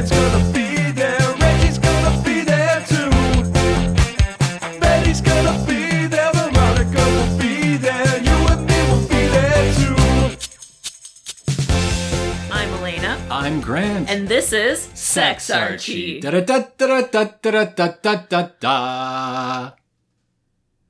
Grant's gonna be there. Reggie's gonna be there too. Betty's gonna be there. Veronica will be there. You and me will be there too. I'm Elena, I'm Grant. and this is Sex Archie. Da da da da da da da da da da.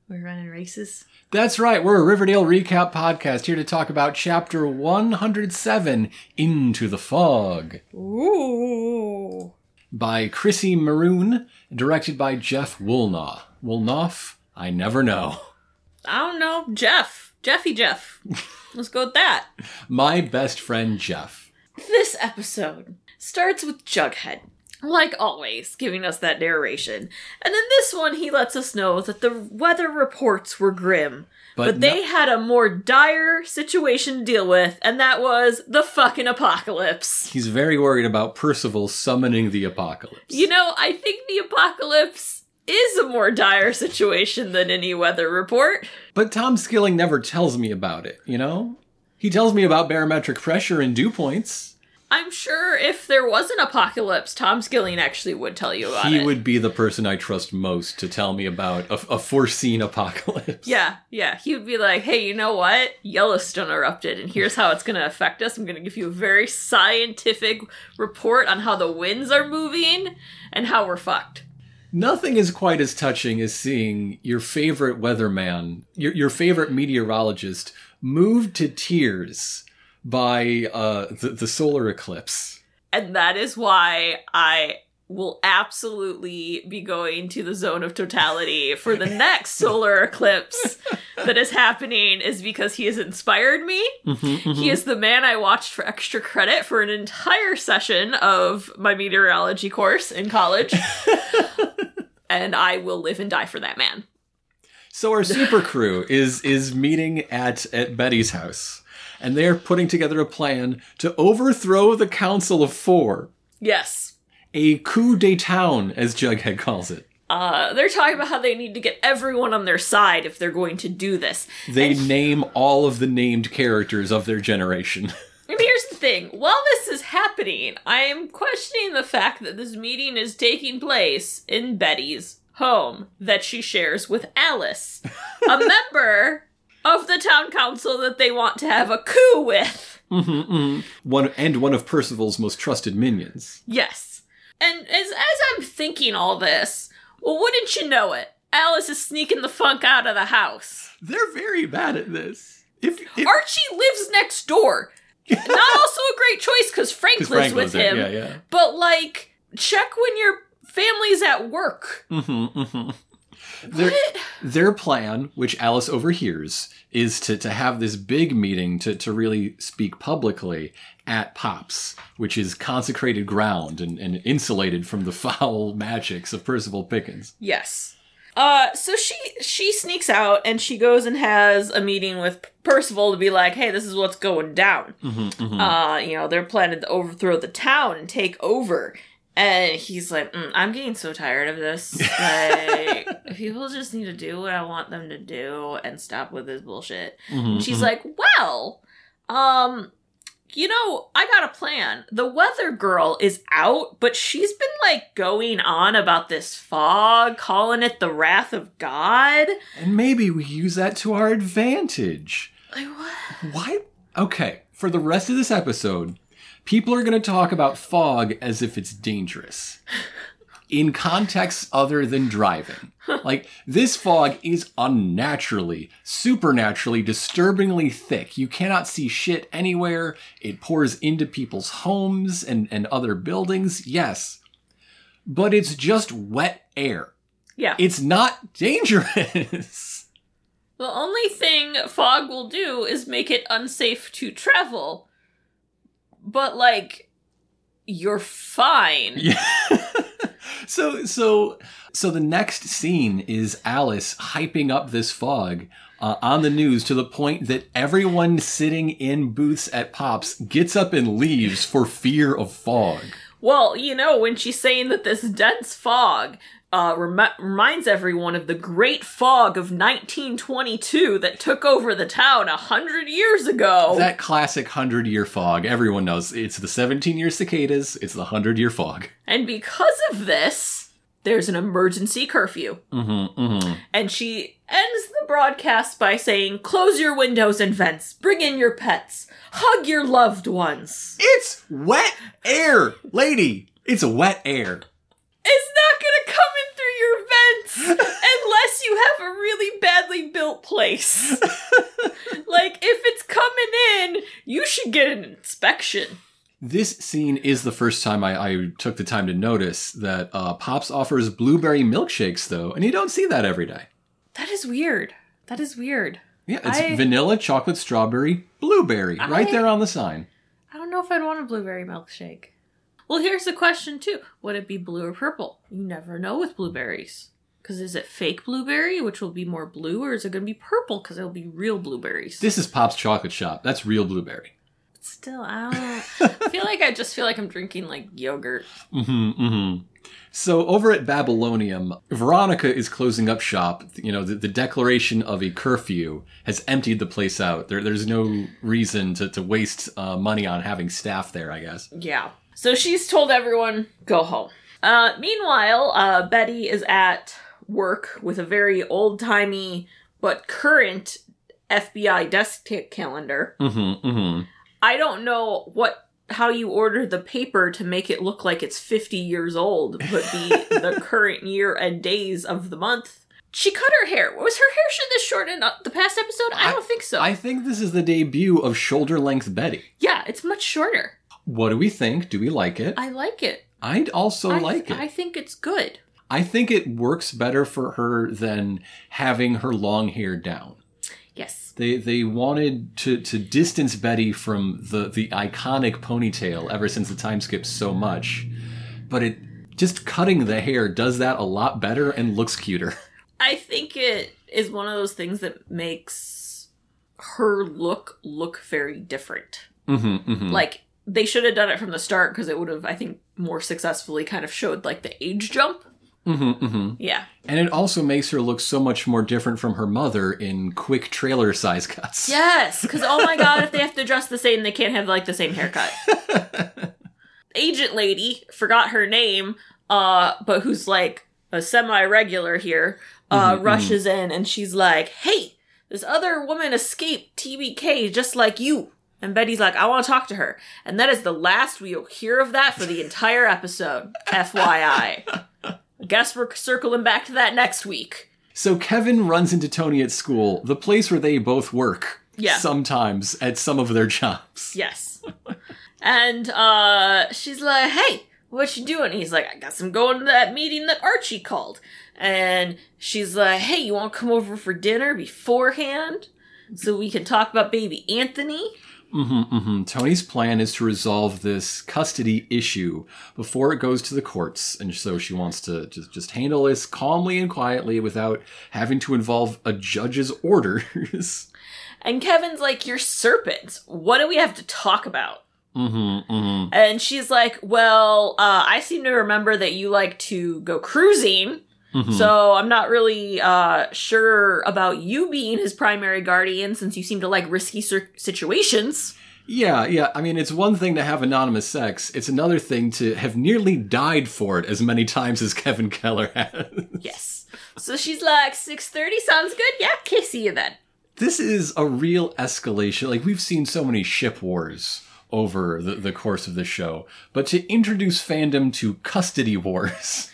We're running races. That's right. We're a Riverdale recap podcast here to talk about chapter 107, Into the Fog, Ooh. by Chrissy Maroon, directed by Jeff Woolnough. Woolnough? I never know. I don't know, Jeff. Jeffy Jeff. Let's go with that. My best friend Jeff. This episode starts with Jughead, like always, giving us that narration. And in this one, he lets us know that the weather reports were grim. But But, they had a more dire situation to deal with, and that was the fucking apocalypse. He's very worried about Percival summoning the apocalypse. You know, I think the apocalypse is a more dire situation than any weather report. But Tom Skilling never tells me about it, you know? He tells me about barometric pressure and dew points. I'm sure if there was an apocalypse, Tom Skilling actually would tell you about He it. He would be the person I trust most to tell me about a, a foreseen apocalypse. Yeah, yeah. He would be like, hey, you know what? Yellowstone erupted, and here's how it's going to affect us. I'm going to give you a very scientific report on how the winds are moving and how we're fucked. Nothing is quite as touching as seeing your favorite weatherman, your, your favorite meteorologist, moved to tears by uh, the, the solar eclipse. And that is why I will absolutely be going to the zone of totality for the next solar eclipse that is happening is because he has inspired me. He is the man I watched for extra credit for an entire session of my meteorology course in college. and I will live and die for that man. So our super crew is is meeting at at Betty's house, and they're putting together a plan to overthrow the Council of Four, Yes. a coup d'état, as Jughead calls it. Uh, they're talking about how they need to get everyone on their side if they're going to do this. They And name all of the named characters of their generation. And here's the thing while this is happening, I am questioning the fact that this meeting is taking place in Betty's home that she shares with Alice, a member of the town council that they want to have a coup with. Mm-hmm, mm-hmm. one and one of Percival's most trusted minions. Yes. And as, as I'm thinking all this, well, wouldn't you know it? Alice is sneaking the funk out of the house. They're very bad at this. If, if Archie lives next door. Not also a great choice because Frank 'cause lives Frank with him. yeah, yeah. But like, check when your family's at work. Mm-hmm, Their, their plan, which Alice overhears, is to, to have this big meeting to, to really speak publicly at Pops, which is consecrated ground and, and insulated from the foul magics of Percival Pickens. Yes. Uh, so she she sneaks out and she goes and has a meeting with Percival to be like, "Hey, this is what's going down." Uh, you know, they're planning to overthrow the town and take over. And he's like, mm, "I'm getting so tired of this. Like, people just need to do what I want them to do and stop with this bullshit." And she's like, "Well, um, you know, I got a plan. The weather girl is out, but she's been like going on about this fog, calling it the wrath of God. And maybe we use that to our advantage. Like what? Why? Okay, for the rest of this episode, people are going to talk about fog as if it's dangerous. In contexts other than driving. Like, this fog is unnaturally, supernaturally, disturbingly thick. You cannot see shit anywhere. It pours into people's homes and, and other buildings. Yes. But it's just wet air. Yeah. It's not dangerous. the only thing fog will do is make it unsafe to travel. But like you're fine. Yeah. so so so the next scene is Alice hyping up this fog uh, on the news to the point that everyone sitting in booths at Pops gets up and leaves for fear of fog. Well, you know, when she's saying that this dense fog uh, remi- reminds everyone of the Great Fog of 1922 that took over the town a hundred years ago. That classic 100 year fog. Everyone knows it's the 17 year cicadas, it's the 100 year fog. and because of this, there's an emergency curfew. Mm-hmm, mm-hmm. And she ends the broadcast by saying, Close your windows and vents, bring in your pets, hug your loved ones. It's wet air, lady. It's wet air. It's not gonna come your vents unless you have a really badly built place. like, if it's coming in, you should get an inspection. This scene is the first time I, I took the time to notice that uh, Pops offers blueberry milkshakes, though, and you don't see that every day. That is weird. That is weird. Yeah, it's I- vanilla, chocolate, strawberry, blueberry, right there on the sign. I don't know if I'd want a blueberry milkshake. Well, here's the question too: Would it be blue or purple? You never know with blueberries. Because is it fake blueberry, which will be more blue, or is it going to be purple because it'll be real blueberries? This is Pop's chocolate shop. That's real blueberry. Still, I don't. I feel like I just feel like I'm drinking like yogurt. Mm-hmm, mm-hmm. So over at Babylonium, Veronica is closing up shop. You know, the, the declaration of a curfew has emptied the place out. There, there's no reason to, to waste uh, money on having staff there, I guess. Yeah. So she's told everyone go home. Uh, meanwhile, uh, Betty is at work with a very old timey but current FBI desk t- calendar. Mm-hmm, mm-hmm. I don't know what how you order the paper to make it look like it's 50 years old, but be the current year and days of the month. She cut her hair. Was her hair should this short in the past episode? I, I- don't think so. I think this is the debut of shoulder length Betty. yeah, it's much shorter. What do we think? Do we like it? I like it. I'd also I, like it. I think it's good. I think it works better for her than having her long hair down. Yes. They they wanted to to distance Betty from the the iconic ponytail ever since the time skip so much, but it just cutting the hair does that a lot better and looks cuter. I think it is one of those things that makes her look look very different. Mm-hmm, mm-hmm. Like they should have done it from the start because it would have, I think, more successfully kind of showed like the age jump. mm-hmm, mm-hmm. Yeah. And it also makes her look so much more different from her mother in quick trailer size cuts. Yes, because oh my god, if they have to dress the same, they can't have like the same haircut. Agent lady, forgot her name, uh, but who's like a semi-regular here, uh, Mhm, rushes in and she's like, "Hey, this other woman escaped TBK just like you." And Betty's like, "I want to talk to her," and that is the last we'll hear of that for the entire episode. FYI. I guess we're circling back to that next week. So Kevin runs into Tony at school, the place where they both work. Yeah. Sometimes at some of their jobs. Yes. and uh she's like, "Hey, what you doing?" He's like, "I guess I'm going to that meeting that Archie called." And she's like, "Hey, you want to come over for dinner beforehand so we can talk about baby Anthony?" Mm-hmm, mm-hmm. Tony's plan is to resolve this custody issue before it goes to the courts, and so she wants to just just handle this calmly and quietly without having to involve a judge's orders. And Kevin's like, "You're serpents. What do we have to talk about?" mm-hmm, mm-hmm. And she's like, "Well, uh, I seem to remember that you like to go cruising." Mhm. So I'm not really uh, sure about you being his primary guardian since you seem to like risky situations. Yeah, yeah. I mean, it's one thing to have anonymous sex. It's another thing to have nearly died for it as many times as Kevin Keller has. Yes. So she's like, 6.30 sounds good? Yeah, okay, see you then. This is a real escalation. Like, we've seen so many ship wars over the, the course of the show, but to introduce fandom to custody wars,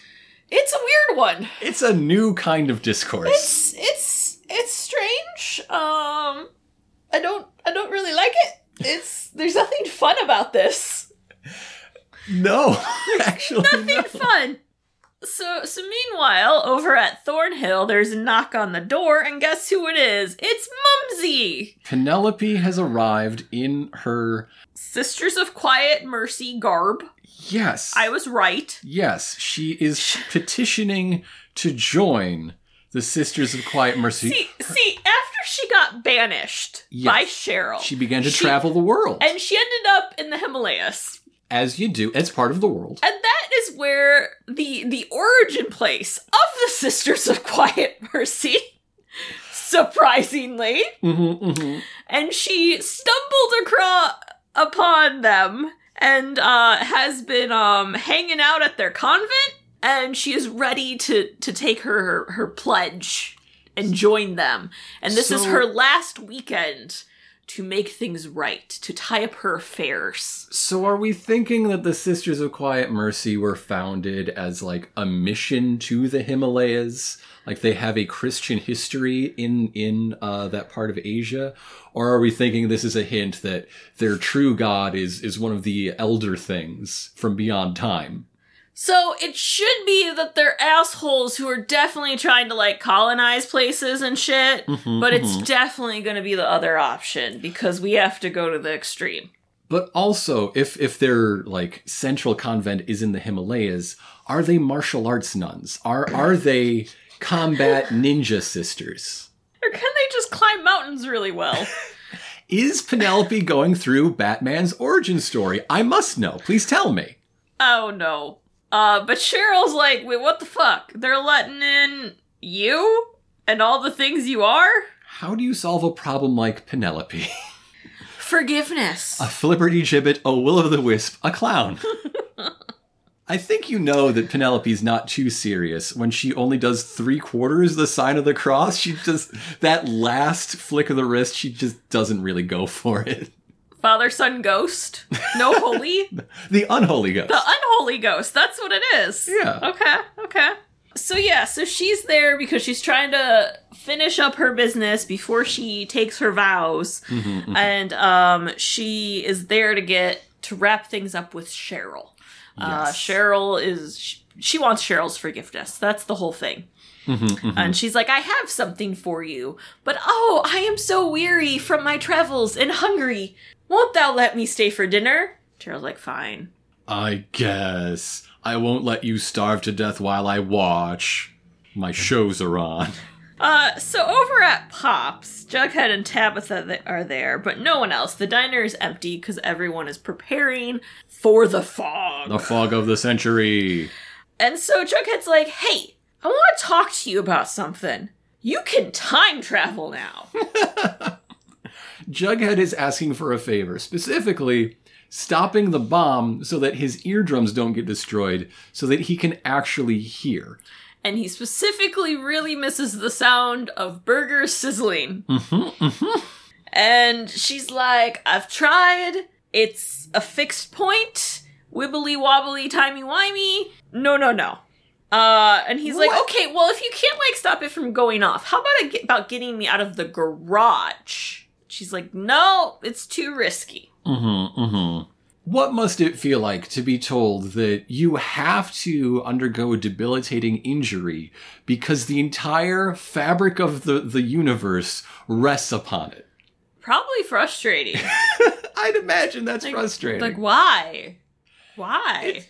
It's a one. it's a new kind of discourse. It's it's it's strange. Um I don't I don't really like it. It's there's nothing fun about this. no, actually, Nothing no. fun. So so meanwhile, over at Thornhill, there's a knock on the door, and guess who it is? It's Mumsy! Penelope has arrived in her. Sisters of Quiet Mercy garb. Yes. I was right. Yes, she is petitioning to join the Sisters of Quiet Mercy. See, see, after she got banished Yes. by Cheryl, she began to she- travel the world. and she ended up in the Himalayas. As you do, as part of the world. And that is where the the origin place of the Sisters of Quiet Mercy, surprisingly, Mm-hmm, and she stumbled across upon them and uh, has been um, hanging out at their convent, and she is ready to to take her her pledge and join them. And this is her last weekend to make things right, to tie up her affairs. So are we thinking that the Sisters of Quiet Mercy were founded as like a mission to the Himalayas? Like they have a Christian history in in uh, that part of Asia, or are we thinking this is a hint that their true god is is one of the elder things from beyond time? So it should be that they're assholes who are definitely trying to like colonize places and shit, Mm-hmm, but it's definitely going to be the other option because we have to go to the extreme. But also, if if their like central convent is in the Himalayas, are they martial arts nuns? Are are they combat ninja sisters? Or can they just climb mountains really well? Is Penelope going through Batman's origin story? I must know. Please tell me. oh no. Uh, but Cheryl's like, wait, what the fuck? They're letting in you and all the things you are? How do you solve a problem like Penelope? Forgiveness. a flibbertigibbet, a will o' the wisp, a clown. I think you know that Penelope's not too serious when she only does three quarters the sign of the cross. She just, that last flick of the wrist, she just doesn't really go for it. Father, Son, Ghost. No holy. The unholy ghost. The unholy ghost. That's what it is. Yeah. Okay. Okay. So yeah, so she's there because she's trying to finish up her business before she takes her vows, Mm-hmm, and um, she is there to get to wrap things up with Cheryl. Uh, Cheryl is she, she wants Cheryl's forgiveness. That's the whole thing. Mm-hmm, And she's like, I have something for you, but oh, I am so weary from my travels and hungry. Won't thou let me stay for dinner? Cheryl's like, fine. I guess. I won't let you starve to death while I watch. My shows are on. Uh, so over at Pops, Jughead and Tabitha are there, but no one else. The diner is empty because everyone is preparing for the fog. The fog of the century. And so Jughead's like, hey, I want to talk to you about something. You can time travel now. Jughead is asking for a favor, specifically stopping the bomb so that his eardrums don't get destroyed, so that he can actually hear. and he specifically really misses the sound of burgers sizzling. Mm-hmm. And she's like, I've tried. It's a fixed point. Wibbly wobbly, timey wimey. No, no, no. Uh, and he's like, okay, well, if you can't like stop it from going off, how about I get, about getting me out of the garage? She's like, no, it's too risky. Mm-hmm, mm-hmm. What must it feel like to be told that you have to undergo a debilitating injury because the entire fabric of the, the universe rests upon it? Probably frustrating. I'd imagine that's frustrating. like, why? Why?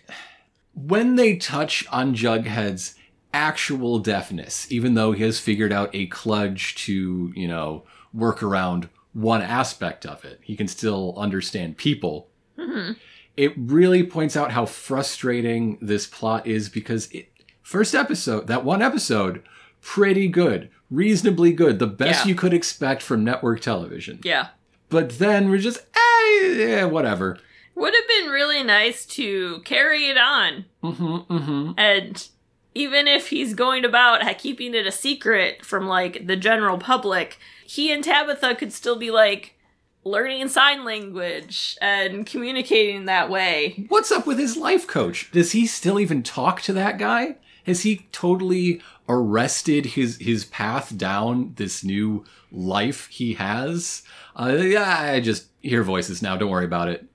when they touch on Jughead's actual deafness, even though he has figured out a kludge to, you know, work around one aspect of it, he can still understand people. It really points out how frustrating this plot is because it, first episode, that one episode, pretty good, reasonably good, the best Yeah. you could expect from network television. yeah. But then we're just, eh, yeah, whatever. Would have been really nice to carry it on. Mm-hmm, mm-hmm. And even if he's going about keeping it a secret from like the general public, he and Tabitha could still be like learning sign language and communicating that way. What's up with his life coach? Does he still even talk to that guy? Has he totally arrested his his path down this new life he has? Uh, yeah, I just hear voices now. Don't worry about it.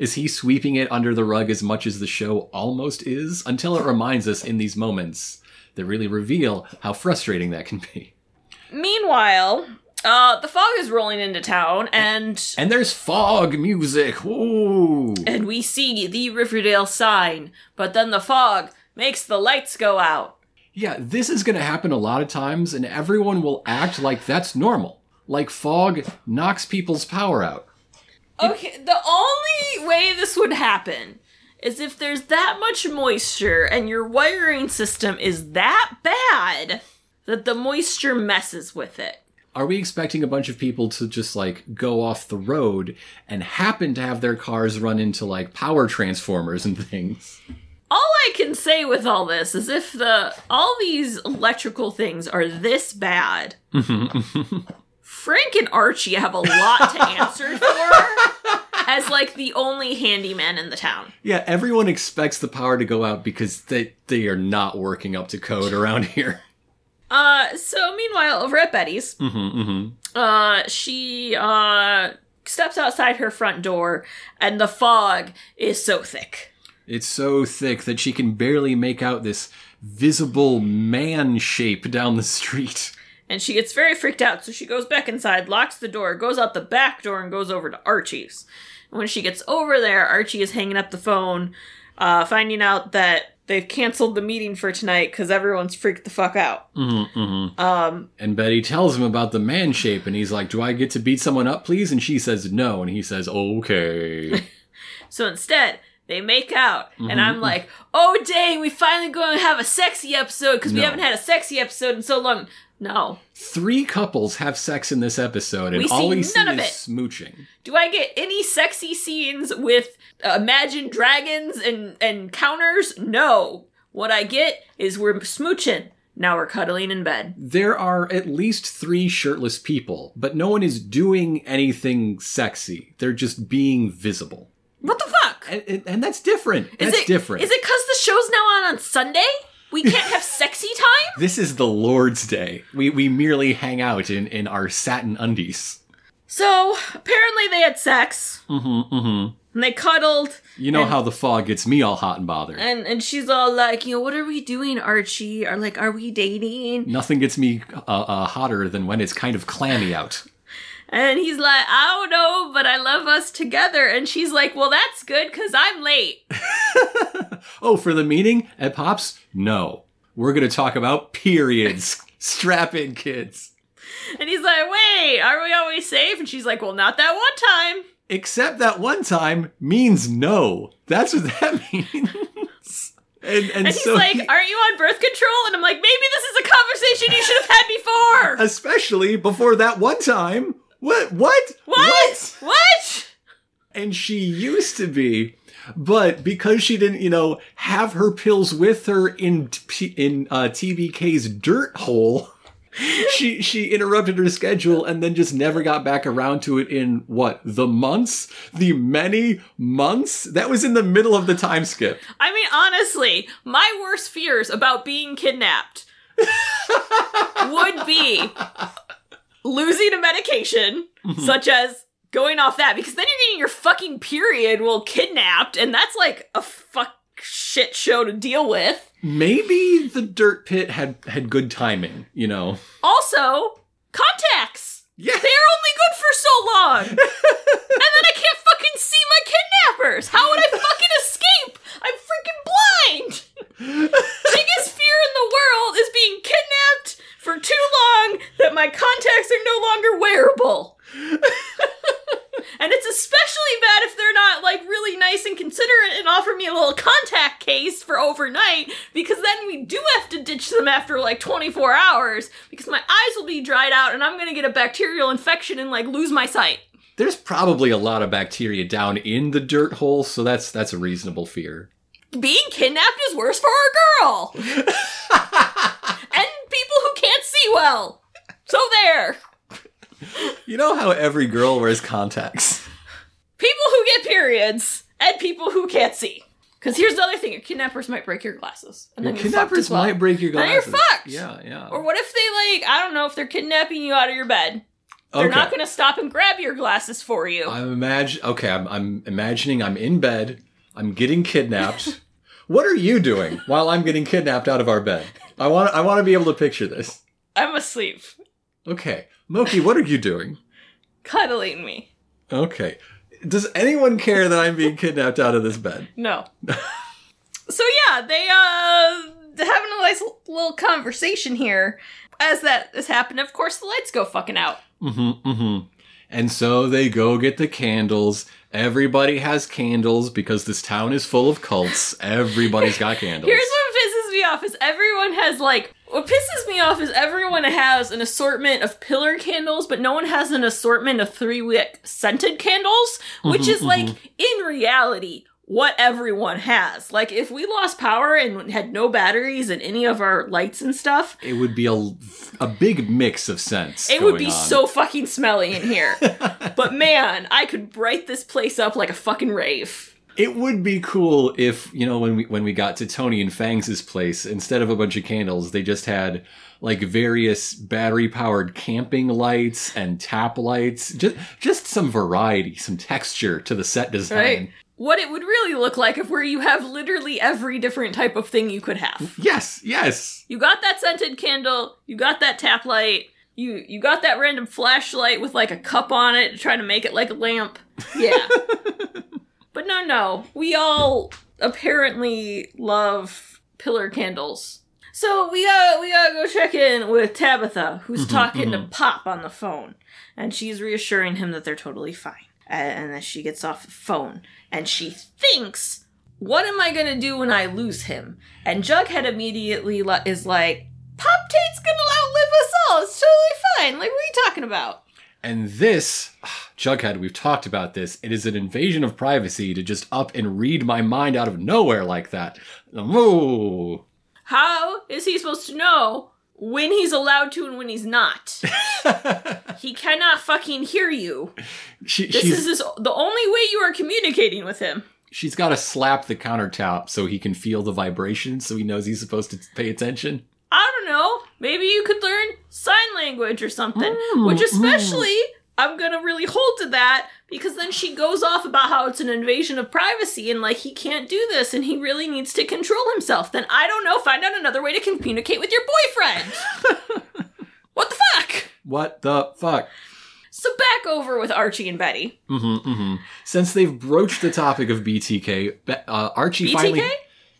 Is he sweeping it under the rug as much as the show almost is? Until it reminds us in these moments that really reveal how frustrating that can be. Meanwhile, uh, the fog is rolling into town and And there's fog music. Ooh. and we see the Riverdale sign, but then the fog makes the lights go out. Yeah, this is going to happen a lot of times, and everyone will act like that's normal. Like fog knocks people's power out. Okay, the only way this would happen is if there's that much moisture and your wiring system is that bad that the moisture messes with it. Are we expecting a bunch of people to just like go off the road and happen to have their cars run into like power transformers and things? All I can say with all this is if the all these electrical things are this bad, mm-hmm. Frank and Archie have a lot to answer for as like the only handyman in the town. Yeah, everyone expects the power to go out because they they are not working up to code around here. Uh, so meanwhile, over at Betty's, Mm-hmm, uh, she uh steps outside her front door, and the fog is so thick. It's so thick that she can barely make out this visible man shape down the street. And she gets very freaked out, so she goes back inside, locks the door, goes out the back door, and goes over to Archie's. And when she gets over there, Archie is hanging up the phone, uh, finding out that they've canceled the meeting for tonight because everyone's freaked the fuck out. Mm-hmm. Um, And Betty tells him about the man shape, and he's like, Do I get to beat someone up, please? And she says no, and he says, Okay. so instead, they make out, and I'm like, oh dang, we finally going to have a sexy episode because we haven't had a sexy episode in so long. No. Three couples have sex in this episode, and We all we see is smooching. Do I get any sexy scenes with uh, imagined dragons and, and counters? No. What I get is we're smooching. Now we're cuddling in bed. There are at least three shirtless people, but no one is doing anything sexy. They're just being visible. What the fuck? And, and, and that's different. Is that's it different. Is it because the show's now on on Sunday? We can't have sexy time? This is the Lord's Day. We we merely hang out in, in our satin undies. So apparently they had sex Mm-hmm, mm-hmm. and they cuddled. You know And- how the fog gets me all hot and bothered. And and she's all like, you know, what are we doing, Archie? Or like, are we dating? Nothing gets me uh, uh, hotter than when it's kind of clammy out. And he's like, I don't know, but I love us together. And she's like, well, that's good because I'm late. Oh, for the meeting at Pops? No. We're going to talk about periods. Strap in, kids. And he's like, wait, are we always safe? And she's like, well, not that one time. Except that one time means no. That's what that means. And, and, And he's so like, he- aren't you on birth control? And I'm like, maybe this is a conversation you should have had before. especially before that one time. What? What? What? What? and she used to be but because she didn't you know have her pills with her in in uh, tbk's dirt hole she she interrupted her schedule and then just never got back around to it in what the months the many months that was in the middle of the time skip I mean, honestly, my worst fears about being kidnapped would be losing a medication, mm-hmm. such as going off that, because then you're getting your fucking period while kidnapped, and that's like a fuck shit show to deal with. maybe the dirt pit had had good timing you know Also, contacts. yeah They're only good for so long. and then I can't fucking see my kidnappers. How would I fucking escape? I'm freaking blind. Biggest fear in the world is being kidnapped for too long that my contacts are no longer wearable. and it's especially bad if they're not like really nice and considerate and offer me a little contact case for overnight because then we do have to ditch them after like 24 hours because my eyes will be dried out and I'm going to get a bacterial infection and like lose my sight. there's probably a lot of bacteria down in the dirt hole so that's that's a reasonable fear Being kidnapped is worse for our girl. and people who can't see well. So there. You know how every girl wears contacts? People who get periods and people who can't see. Because here's the other thing: your kidnappers might break your glasses, and Your then kidnappers well. might break your glasses. Then you're fucked. Yeah, yeah. Or what if they like? I don't know if they're kidnapping you out of your bed. They're okay. not going to stop and grab your glasses for you. I'm imagine. Okay, I'm, I'm imagining I'm in bed. I'm getting kidnapped. what are you doing while I'm getting kidnapped out of our bed? I want. I want to be able to picture this. I'm asleep, Okay, Moki, what are you doing? cuddling me. Okay. Does anyone care that I'm being kidnapped out of this bed? No. so yeah, they uh having a nice little conversation here. As that has happened, of course, the lights go fucking out. Mm-hmm. Mm-hmm. And so they go get the candles. Everybody has candles because this town is full of cults. Everybody's got candles. Here's what pisses me off: is everyone has like what pisses me off is everyone has an assortment of pillar candles, but no one has an assortment of three wick scented candles, which Mm-hmm, is like in reality what everyone has. Like if we lost power and had no batteries and any of our lights and stuff, it would be a, a big mix of scents. it would be on. so fucking smelly in here. but man, I could bright this place up like a fucking rave. It would be cool if you know when we when we got to Tony and Fangs' place, instead of a bunch of candles, they just had like various battery powered camping lights and tap lights. Just just some variety, some texture to the set design. Right? What it would really look like if where you have literally every different type of thing you could have. Yes, yes. You got that scented candle, you got that tap light, you you got that random flashlight with like a cup on it to try to make it like a lamp. Yeah. but no no, we all apparently love pillar candles. So we gotta we gotta go check in with Tabitha, who's mm-hmm, talking to mm-hmm. Pop on the phone, and she's reassuring him that they're totally fine. And, and then she gets off the phone, and she thinks, "What am I gonna do when I lose him?" And Jughead immediately is like, "Pop Tate's gonna outlive us all. It's totally fine. Like, what are you talking about?" And this, ah, Jughead, we've talked about this. It is an invasion of privacy to just up and read my mind out of nowhere like that. Ooh. How is he supposed to know when he's allowed to and when he's not? he cannot fucking hear you. She, This she's, is his, the only way you are communicating with him. she's got to slap the countertop so he can feel the vibration so he knows he's supposed to pay attention. I don't know. Maybe you could learn sign language or something. Mm, which, especially, I'm gonna really hold to that because then she goes off about how it's an invasion of privacy and like he can't do this and he really needs to control himself. Then I don't know. Find out another way to communicate with your boyfriend. what the fuck? What the fuck? So back over with Archie and Betty. Mm-hmm, mm-hmm. Since they've broached the topic of BTK, uh, Archie BTK? finally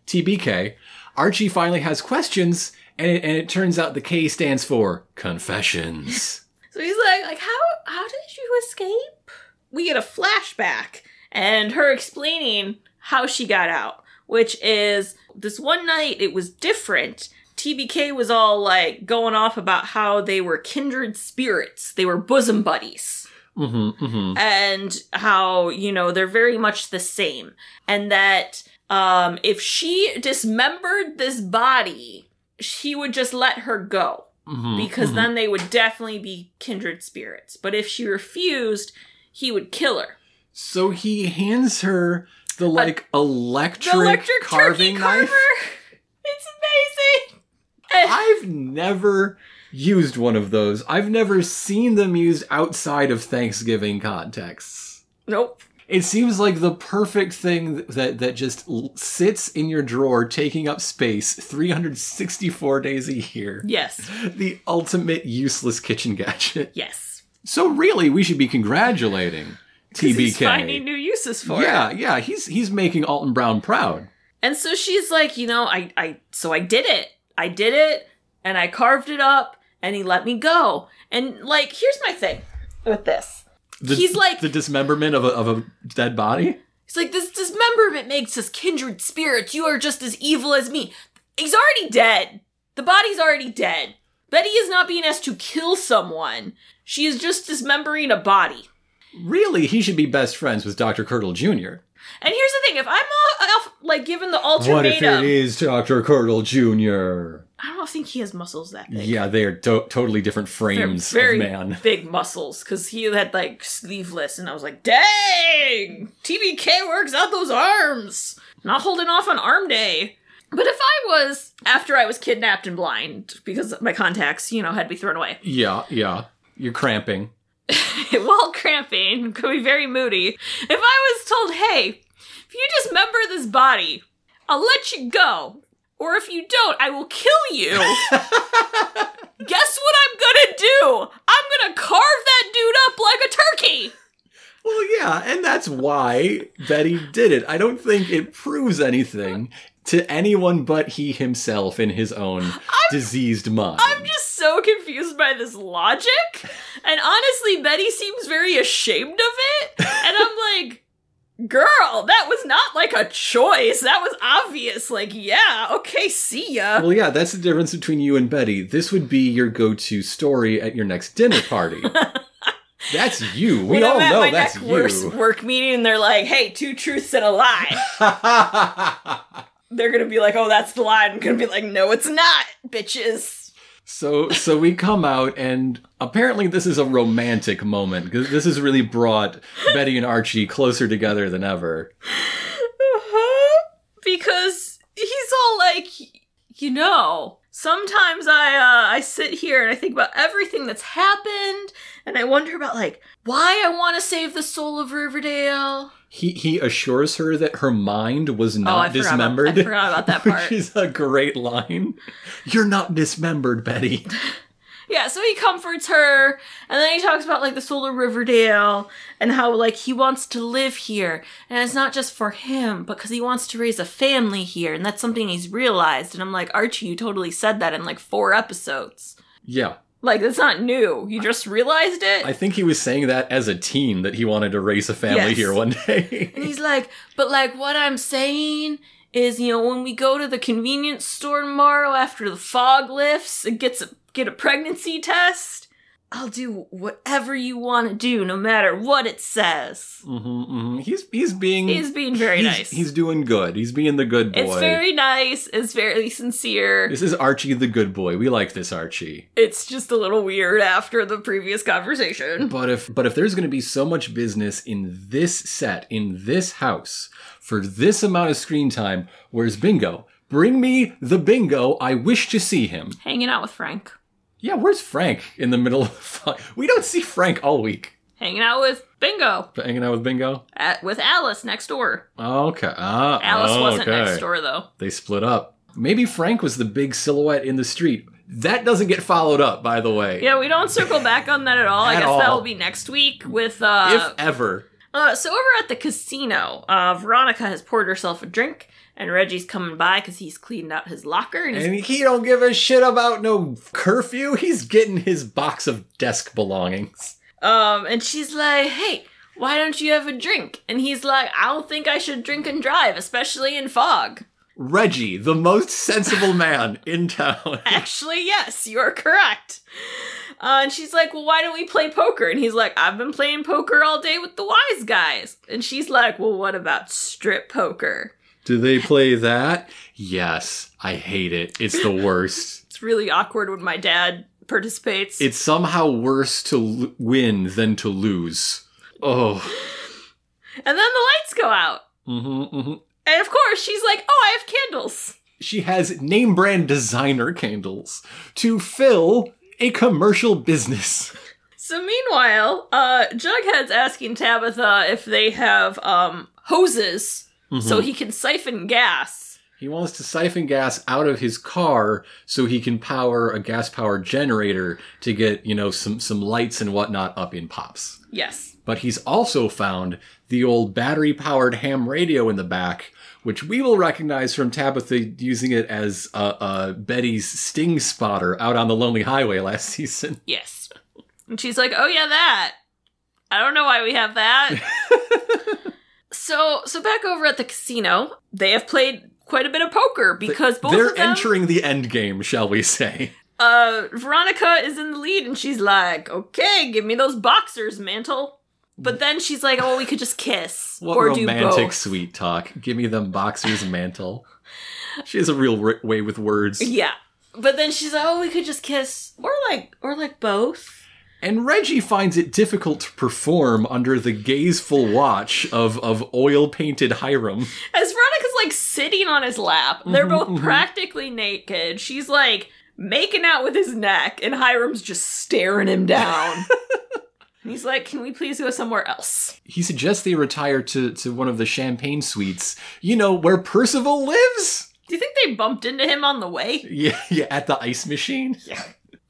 TBK. Archie finally has questions, and it, and it turns out the K stands for confessions. So he's like, like how how did you escape? We get a flashback and her explaining how she got out, which is this one night it was different. TBK was all like going off about how they were kindred spirits. They were bosom buddies. mm-hmm, mm-hmm. And how, you know, they're very much the same. And that um if she dismembered this body, he would just let her go mm-hmm because then they would definitely be kindred spirits. But if she refused, he would kill her. So he hands her the like electric, The electric carving knife. It's amazing. I've never used one of those. I've never seen them used outside of Thanksgiving contexts. nope. It seems like the perfect thing that that just sits in your drawer, taking up space 364 days a year. Yes. The ultimate useless kitchen gadget. Yes. So really, we should be congratulating TBK. He's finding new uses for yeah, it. yeah, yeah, he's he's making Alton Brown proud. And so she's like, you know, I, I, so I did it. I did it, and I carved it up, and he let me go. And like, here's my thing with this. The, He's like- the dismemberment of a of a dead body. He's like, this dismemberment makes us kindred spirits. You are just as evil as me. He's already dead. The body's already dead. Betty is not being asked to kill someone. She is just dismembering a body. Really, he should be best friends with Dr. Curdle Jr. And here's the thing: if I'm all, like given the ultimatum, it is Dr. Curdle Jr.? I don't think he has muscles that big. Yeah, they are to- totally different They're frames very of man. big muscles because he had like sleeveless, and I was like, "Dang, TBK works out those arms, not holding off on arm day." But if I was after I was kidnapped and blind because my contacts, you know, had to be thrown away Yeah, yeah. You're cramping. while cramping, could be very moody. If I was told, "Hey, if you dismember this body, I'll let you go," or if you don't, I will kill you. Guess what I'm gonna do? I'm gonna carve that dude up like a turkey. Well, yeah, and that's why Betty did it. I don't think it proves anything to anyone but he himself in his own diseased mind. I'm just so confused by this logic. And honestly, Betty seems very ashamed of it. And I'm like, girl, that was not like a choice. That was obvious. Like, yeah, okay, see ya. Well, yeah, that's the difference between you and Betty. This would be your go-to story at your next dinner party. that's you. We when all I'm at know my that's next you. work meeting and they're like, hey, two truths and a lie. They're gonna be like, oh, that's the lie. I'm gonna be like, no, it's not, bitches. so, so we come out, and apparently this is a romantic moment because this has really brought Betty and Archie closer together than ever. because he's all like, you know, sometimes I uh, I sit here and I think about everything that's happened, and I wonder about like why I want to save the soul of Riverdale. He he assures her that her mind was oh, not about, dismembered. I forgot about that part. Which is a great line. You're not dismembered, Betty. Yeah, so he comforts her, and then he talks about like the soul of Riverdale and how like he wants to live here, and it's not just for him, but because he wants to raise a family here, and that's something he's realized. And I'm like, Archie, you totally said that in like four episodes. Yeah. Like that's not new. You just realized it. I think he was saying that as a teen that he wanted to raise a family Yes. here one day. and he's like, but like what I'm saying is, you know, when we go to the convenience store tomorrow after the fog lifts and gets a, get a pregnancy test, I'll do whatever you want to do, no matter what it says. hmm hmm He's he's being He's being very he's, nice. He's doing good. He's being the good boy. it's very nice. It's very sincere. This is Archie the good boy. We like this Archie. It's just a little weird after the previous conversation. But if but if there's going to be so much business in this set in this house for this amount of screen time, where's Bingo? Bring me the Bingo. I wish to see him. Hanging out with Frank. Yeah, where's Frank in the middle of the We don't see Frank all week. Hanging out with Bingo. Hanging out with Bingo. At, with Alice next door. Okay. Ah, Alice wasn't okay. next door though. They split up. Maybe Frank was the big silhouette in the street. That doesn't get followed up, by the way. Yeah, we don't circle back on that at all. I guess all. that will be next week with uh If ever. uh so over at the casino, uh Veronica has poured herself a drink and Reggie's coming by cuz he's cleaned out his locker and And he don't give a shit about no curfew. He's getting his box of desk belongings. um and she's like, "Hey, why don't you have a drink?" And he's like, "I don't think I should drink and drive, especially in fog." Reggie, the most sensible man in town. Actually, yes, you're correct. Uh, and she's like, Well, why don't we play poker? And he's like, I've been playing poker all day with the wise guys. And she's like, Well, what about strip poker? Do they play that? Yes. I hate it. It's the worst. It's really awkward when my dad participates. it's somehow worse to l- win than to lose. Oh. and then the lights go out. hmm hmm And of course, she's like, Oh, I have candles. She has name brand designer candles to fill a commercial business. So meanwhile, uh, Jughead's asking Tabitha if they have um, hoses so he can siphon gas. He wants to siphon gas out of his car so he can power a gas powered generator to get, you know, some, some lights and whatnot up in pops. Yes. But he's also found the old battery powered ham radio in the back, which we will recognize from Tabitha using it as uh, uh, Betty's sting spotter out on the lonely highway last season. Yes. And she's like, "Oh yeah, that. I don't know why we have that." so, so back over at the casino, they have played quite a bit of poker because both They're of them. entering the end game, shall we say. uh, Veronica is in the lead, and she's like, "Okay, give me those boxers, Mantle." But then she's like, "Oh, we could just kiss What or do romantic both." sweet talk. Give me them boxers mantle. She has a real r- way with words. Yeah. But then she's like, "Oh, we could just kiss, or like, or like both." And Reggie finds it difficult to perform under the gazeful watch of, of oil painted Hiram. As Veronica's like sitting on his lap, they're mm-hmm, both mm-hmm. practically naked. She's like making out with his neck, and Hiram's just staring him down. And He's like, Can we please go somewhere else? He suggests they retire to, to one of the champagne suites, you know, where Percival lives? Do you think they bumped into him on the way? Yeah, yeah, at the ice machine.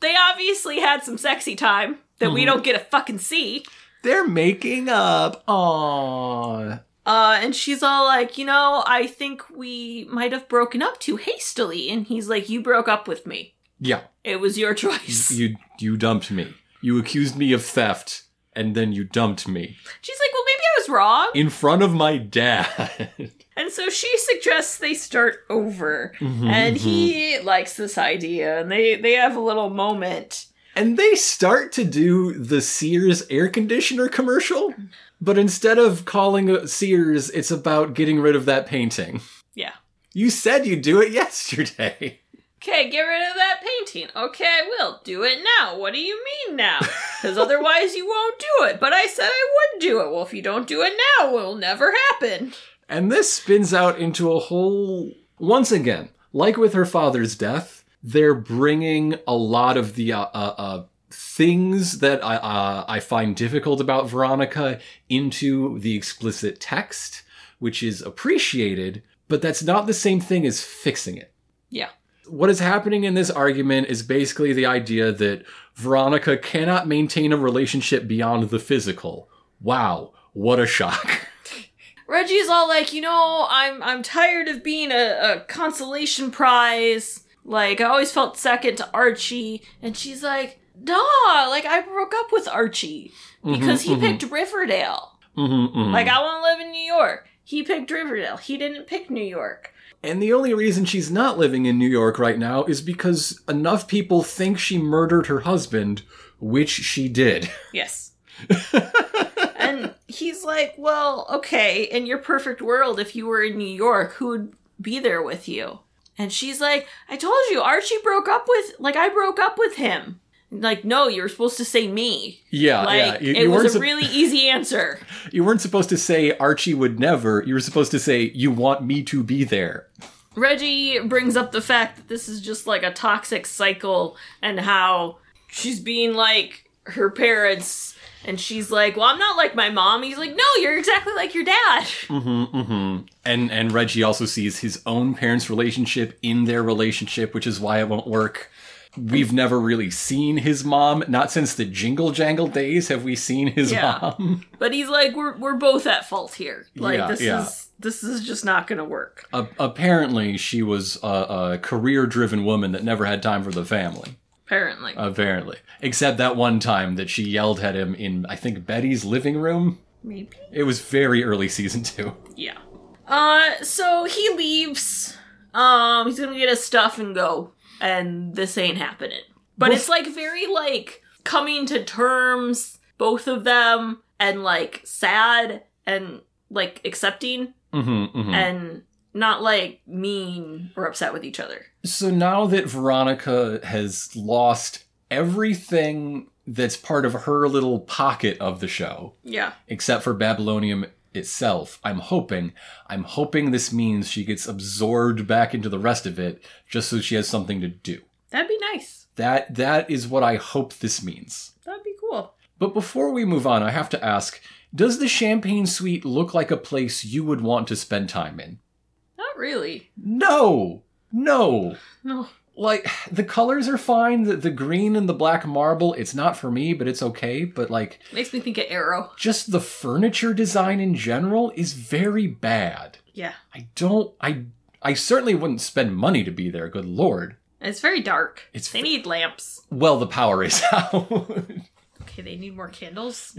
They obviously had some sexy time that we don't get to fucking see. They're making up. Aww. Uh, and she's all like, You know, I think we might have broken up too hastily. And he's like, You broke up with me. Yeah, It was your choice. you you dumped me. You accused me of theft, and then you dumped me She's like, well, maybe I was wrong. in front of my dad. And so she suggests they start over. Mm-hmm, and he likes this idea, and they, they have a little moment. and they start to do the Sears air conditioner commercial, but instead of calling Sears, it's about getting rid of that painting. Yeah. You said you'd do it yesterday. Okay, get rid of that painting. Okay, I will. Do it now. What do you mean now? Because otherwise you won't do it. But I said I would do it. Well, if you don't do it now, it will never happen. And this spins out into a whole. Once again, like with her father's death, they're bringing a lot of the uh, uh, uh, things that I, uh, I find difficult about Veronica into the explicit text, which is appreciated, but that's not the same thing as fixing it. Yeah. What is happening in this argument is basically the idea that Veronica cannot maintain a relationship beyond the physical. Wow, what a shock. Reggie's all like, you know, I'm I'm tired of being a, a consolation prize. Like I always felt second to Archie, and she's like, nah, like I broke up with Archie mm-hmm, because he mm-hmm. picked Riverdale. Mhm, Like I want to live in New York. He picked Riverdale. He didn't pick New York. And the only reason she's not living in New York right now is because enough people think she murdered her husband, which she did. Yes. he's like, well, okay, in your perfect world, if you were in New York, who would be there with you? And she's like, I told you, Archie broke up with, like, I broke up with him. Like, no, you were supposed to say me. Yeah, Like, yeah. You, it you was a sup- really easy answer. you weren't supposed to say Archie would never. You were supposed to say you want me to be there. Reggie brings up the fact that this is just like a toxic cycle and how she's being like her parents and she's like, "Well, I'm not like my mom." He's like, "No, you're exactly like your dad." Mm-hmm, mm-hmm. And and Reggie also sees his own parents' relationship in their relationship, which is why it won't work. We've never really seen his mom. Not since the Jingle Jangle days have we seen his Yeah. mom. But he's like, "We're we're both at fault here. Like Yeah, this yeah. is this is just not going to work." Apparently, she was a, a career-driven woman that never had time for the family. Apparently. Apparently, except that one time that she yelled at him in, I think, Betty's living room. Maybe. It was very early season two. Yeah. Uh so he leaves. Um he's going to get his stuff and go. And this ain't happening. But Well, it's like very like coming to terms both of them and like sad and like accepting Mm-hmm, mm-hmm. and not like mean or upset with each other. So now that Veronica has lost everything that's part of her little pocket of the show, Yeah. except for Babylonium itself, I'm hoping, I'm hoping this means she gets absorbed back into the rest of it just so she has something to do. That'd be nice. That that is what I hope this means. That'd be cool. But before we move on, I have to ask, does the Champagne Suite look like a place you would want to spend time in? Not really. No. No. No. like the colors are fine the, the green and the black marble it's not for me but it's okay but like Makes me think of Arrow. just the furniture design in general is very bad Yeah. i don't i i certainly wouldn't spend money to be there good lord It's very dark. It's they need lamps. well the power is out Okay, they need more candles.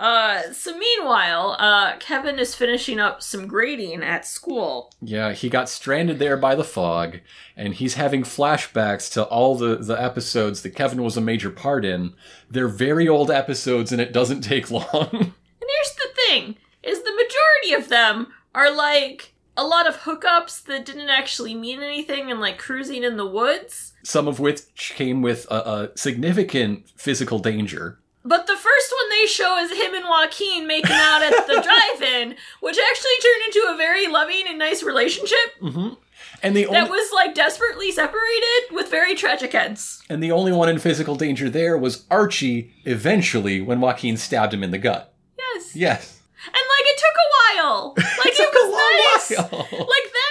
Uh, so meanwhile, uh, Kevin is finishing up some grading at school. yeah he got stranded there by the fog and he's having flashbacks to all the the episodes that kevin was a major part in they're very old episodes and it doesn't take long And here's the thing, is the majority of them are like a lot of hookups that didn't actually mean anything and like cruising in the woods. some of which came with a, a significant physical danger. But the first one they show is him and Joaquin making out at the drive-in, which actually turned into a very loving and nice relationship mm-hmm. And the only- that was like desperately separated with very tragic ends. and the only one in physical danger there was Archie. Eventually, when Joaquin stabbed him in the gut. Yes. Yes, And like it took a while. Like it, took a was long nice. while. Like that.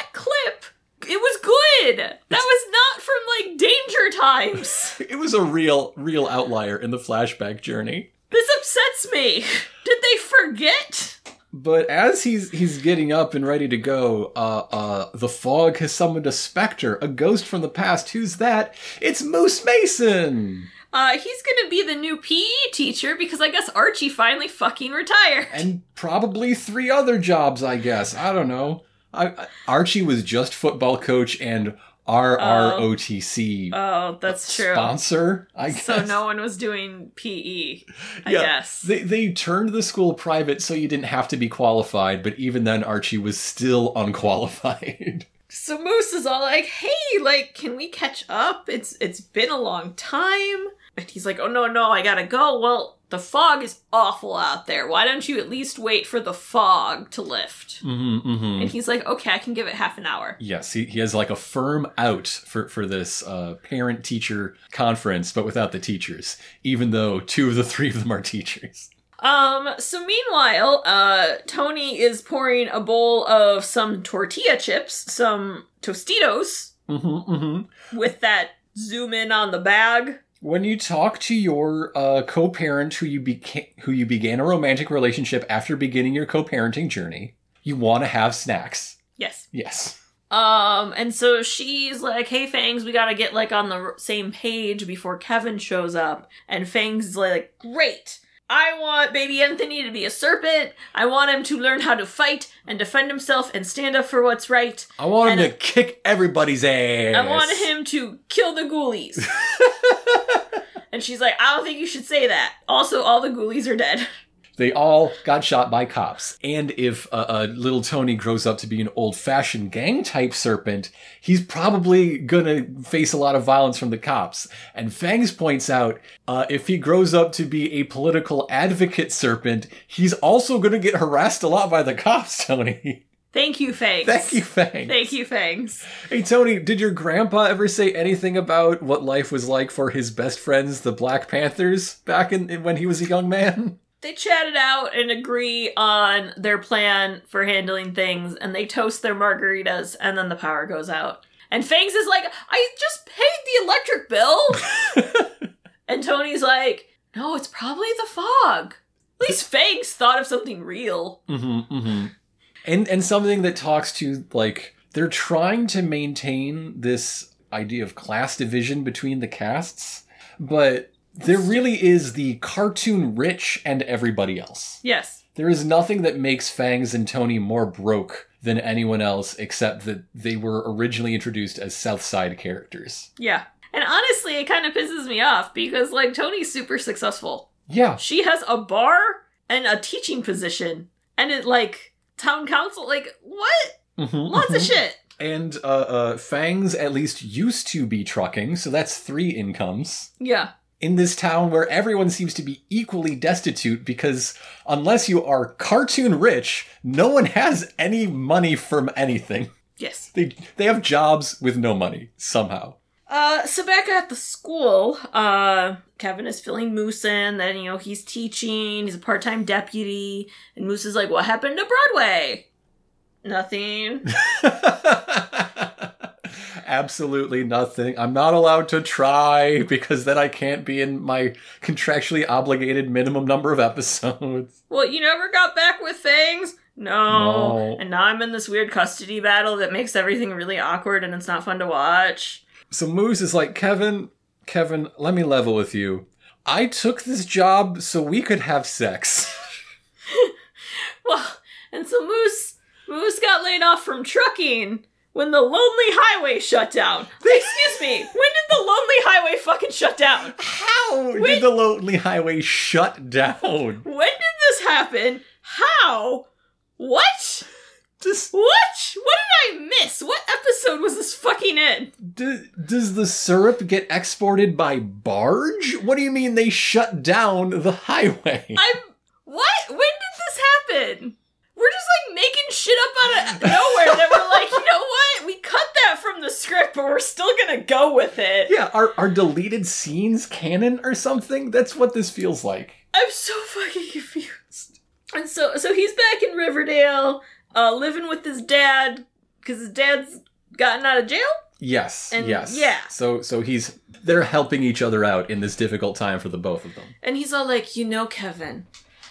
It was good. That was not from like danger times. it was a real, real outlier in the flashback journey. This upsets me. Did they forget? But as he's he's getting up and ready to go, uh, uh, the fog has summoned a specter, a ghost from the past. Who's that? It's Moose Mason. uh, he's gonna be the new PE teacher because I guess Archie finally fucking retired. and probably three other jobs, I guess. I don't know. I, Archie was just football coach and RROTC oh, oh, that's true. sponsor, I guess. So no one was doing PE, I Yeah, guess. They, they turned the school private so you didn't have to be qualified, but even then, Archie was still unqualified. So Moose is all like, "Hey, like, can we catch up? It's it's been a long time." And he's like, "Oh no, no, I gotta go." Well, the fog is awful out there. Why don't you at least wait for the fog to lift? mm-hmm, mm-hmm. And he's like, "Okay, I can give it half an hour." Yes, he, he has like a firm out for, for this uh, parent teacher conference, but without the teachers, even though two of the three of them are teachers. Um. So meanwhile, uh, Tony is pouring a bowl of some tortilla chips, some Tostitos, Mm-hmm, mm-hmm. with that zoom in on the bag. When you talk to your uh, co-parent who you beca- who you began a romantic relationship after beginning your co-parenting journey, you want to have snacks. Yes. Yes. Um, and so she's like, "Hey, Fangs, we gotta get like on the r- same page before Kevin shows up." And Fangs is like, "Great." I want baby Anthony to be a serpent. I want him to learn how to fight and defend himself and stand up for what's right. I want him And- to kick everybody's ass. I want him to kill the ghoulies. and she's like, I don't think you should say that. Also, all the ghoulies are dead. They all got shot by cops. And if uh, uh, little Tony grows up to be an old fashioned gang type serpent, he's probably gonna face a lot of violence from the cops. And Fangs points out uh, if he grows up to be a political advocate serpent, he's also gonna get harassed a lot by the cops, Tony. Thank you, Fangs. Thank you, Fangs. Thank you, Fangs. Hey, Tony, did your grandpa ever say anything about what life was like for his best friends, the Black Panthers, back in when he was a young man? They chatted out and agree on their plan for handling things, and they toast their margaritas, and then the power goes out. And Fangs is like, I just paid the electric bill. and Tony's like, No, it's probably the fog. At least Fangs thought of something real. Mm-hmm, mm-hmm. And and something that talks to like they're trying to maintain this idea of class division between the castes, but there really is the cartoon rich and everybody else. Yes. There is nothing that makes Fangs and Tony more broke than anyone else except that they were originally introduced as South Side characters. Yeah. And honestly, it kind of pisses me off because, like, Tony's super successful. Yeah. She has a bar and a teaching position, and it, like, town council. Like, what? Mhm, Lots of mhm. shit. And uh, uh, Fangs at least used to be trucking, so that's three incomes. Yeah. In this town where everyone seems to be equally destitute because unless you are cartoon rich, no one has any money from anything. Yes. They they have jobs with no money somehow. Uh, so back at the school, uh, Kevin is filling Moose in Then you know, he's teaching, he's a part time deputy, and Moose is like, What happened to Broadway? Nothing. Absolutely nothing. I'm not allowed to try because then I can't be in my contractually obligated minimum number of episodes. Well, you never got back with things? No. No. And now I'm in this weird custody battle that makes everything really awkward and it's not fun to watch. So Moose is like, Kevin, Kevin, let me level with you. I took this job so we could have sex. Well, and so Moose Moose got laid off from trucking when the Lonely Highway shut down. Excuse me, when did the Lonely Highway fucking shut down? How Wait. did the Lonely Highway shut down? When did this happen? How? What? Does, What? What did I miss? What episode was this fucking in? do, does the syrup get exported by barge? What do you mean they shut down the highway? I'm. What? When did this happen? We're just like making shit up out of nowhere that we're like, you know what? We cut that from the script, but we're still gonna go with it. yeah, are, are deleted scenes canon or something? That's what this feels like. I'm so fucking confused. And so, so he's back in Riverdale, uh, living with his dad because his dad's gotten out of jail. Yes, And- yes. yeah. So so he's they're helping each other out in this difficult time for the both of them. And he's all like, you know, Kevin,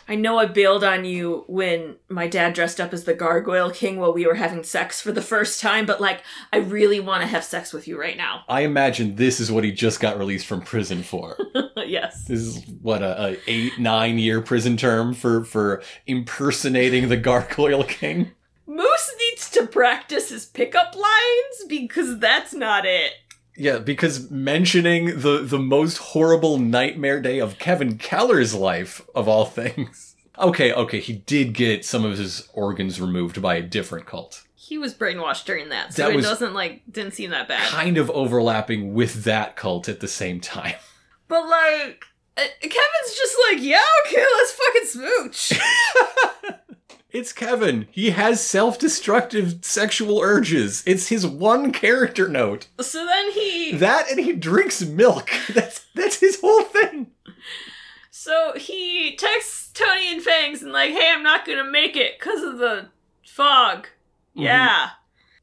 I know I bailed on you when my dad dressed up as the Gargoyle King while we were having sex for the first time, but like, I really want to have sex with you right now. I imagine this is what he just got released from prison for. yes. this is what a, a eight nine year prison term for for impersonating the Gargoyle King. Moose needs to practice his pickup lines because that's not it. Yeah, because mentioning the the most horrible nightmare day of Kevin Keller's life of all things. Okay, okay, he did get some of his organs removed by a different cult. He was brainwashed during that, so That it was- doesn't like didn't seem that bad. Kind of overlapping with that cult at the same time. But like, uh, Kevin's just like, yeah, okay, let's fucking smooch. It's Kevin. He has self-destructive sexual urges. It's his one character note. so then he, That and he drinks milk. That's that's his whole thing. so he texts Tony and Fangs and like, hey, I'm not gonna make it because of the fog. Mm-hmm. Yeah.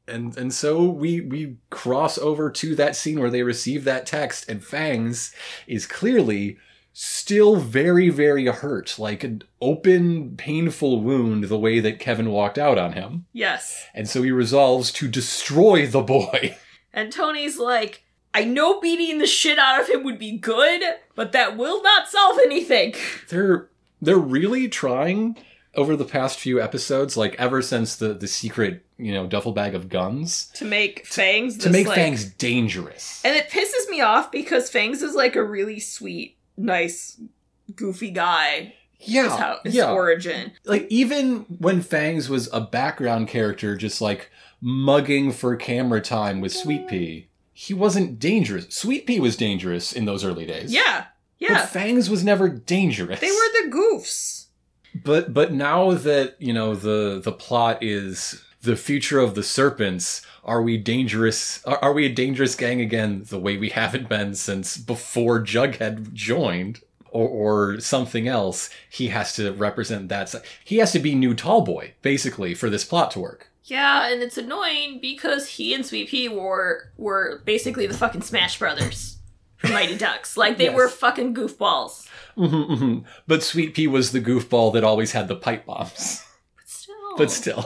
And and so we we cross over to that scene where they receive that text and Fangs is clearly still very very hurt, like an open painful wound the way that Kevin walked out on him. Yes. And so he resolves to destroy the boy. And Tony's like, I know beating the shit out of him would be good, but that will not solve anything. They're they're really trying over the past few episodes, like ever since the the secret, you know, duffel bag of guns, To make Fangs to this, make like- Fangs dangerous. And it pisses me off because Fangs is like a really sweet, nice, goofy guy. Yeah, Is how yeah. origin. like even when Fangs was a background character, just like mugging for camera time with Sweet Pea, he wasn't dangerous. Sweet Pea was dangerous in those early days. Yeah. Yeah. But. Fangs was never dangerous. They were the goofs. But but now that you know the the plot is the future of the serpents, are we dangerous? Are, are we a dangerous gang again? The way we haven't been since before Jughead joined, or or something else? He has to represent that. si- He has to be new tall boy basically for this plot to work. Yeah, and it's annoying because he and Sweet Pea were were basically the fucking Smash Brothers from Mighty Ducks. Like they Yes. were fucking goofballs. hmm hmm But Sweet Pea was the goofball that always had the pipe bombs. But still. but still.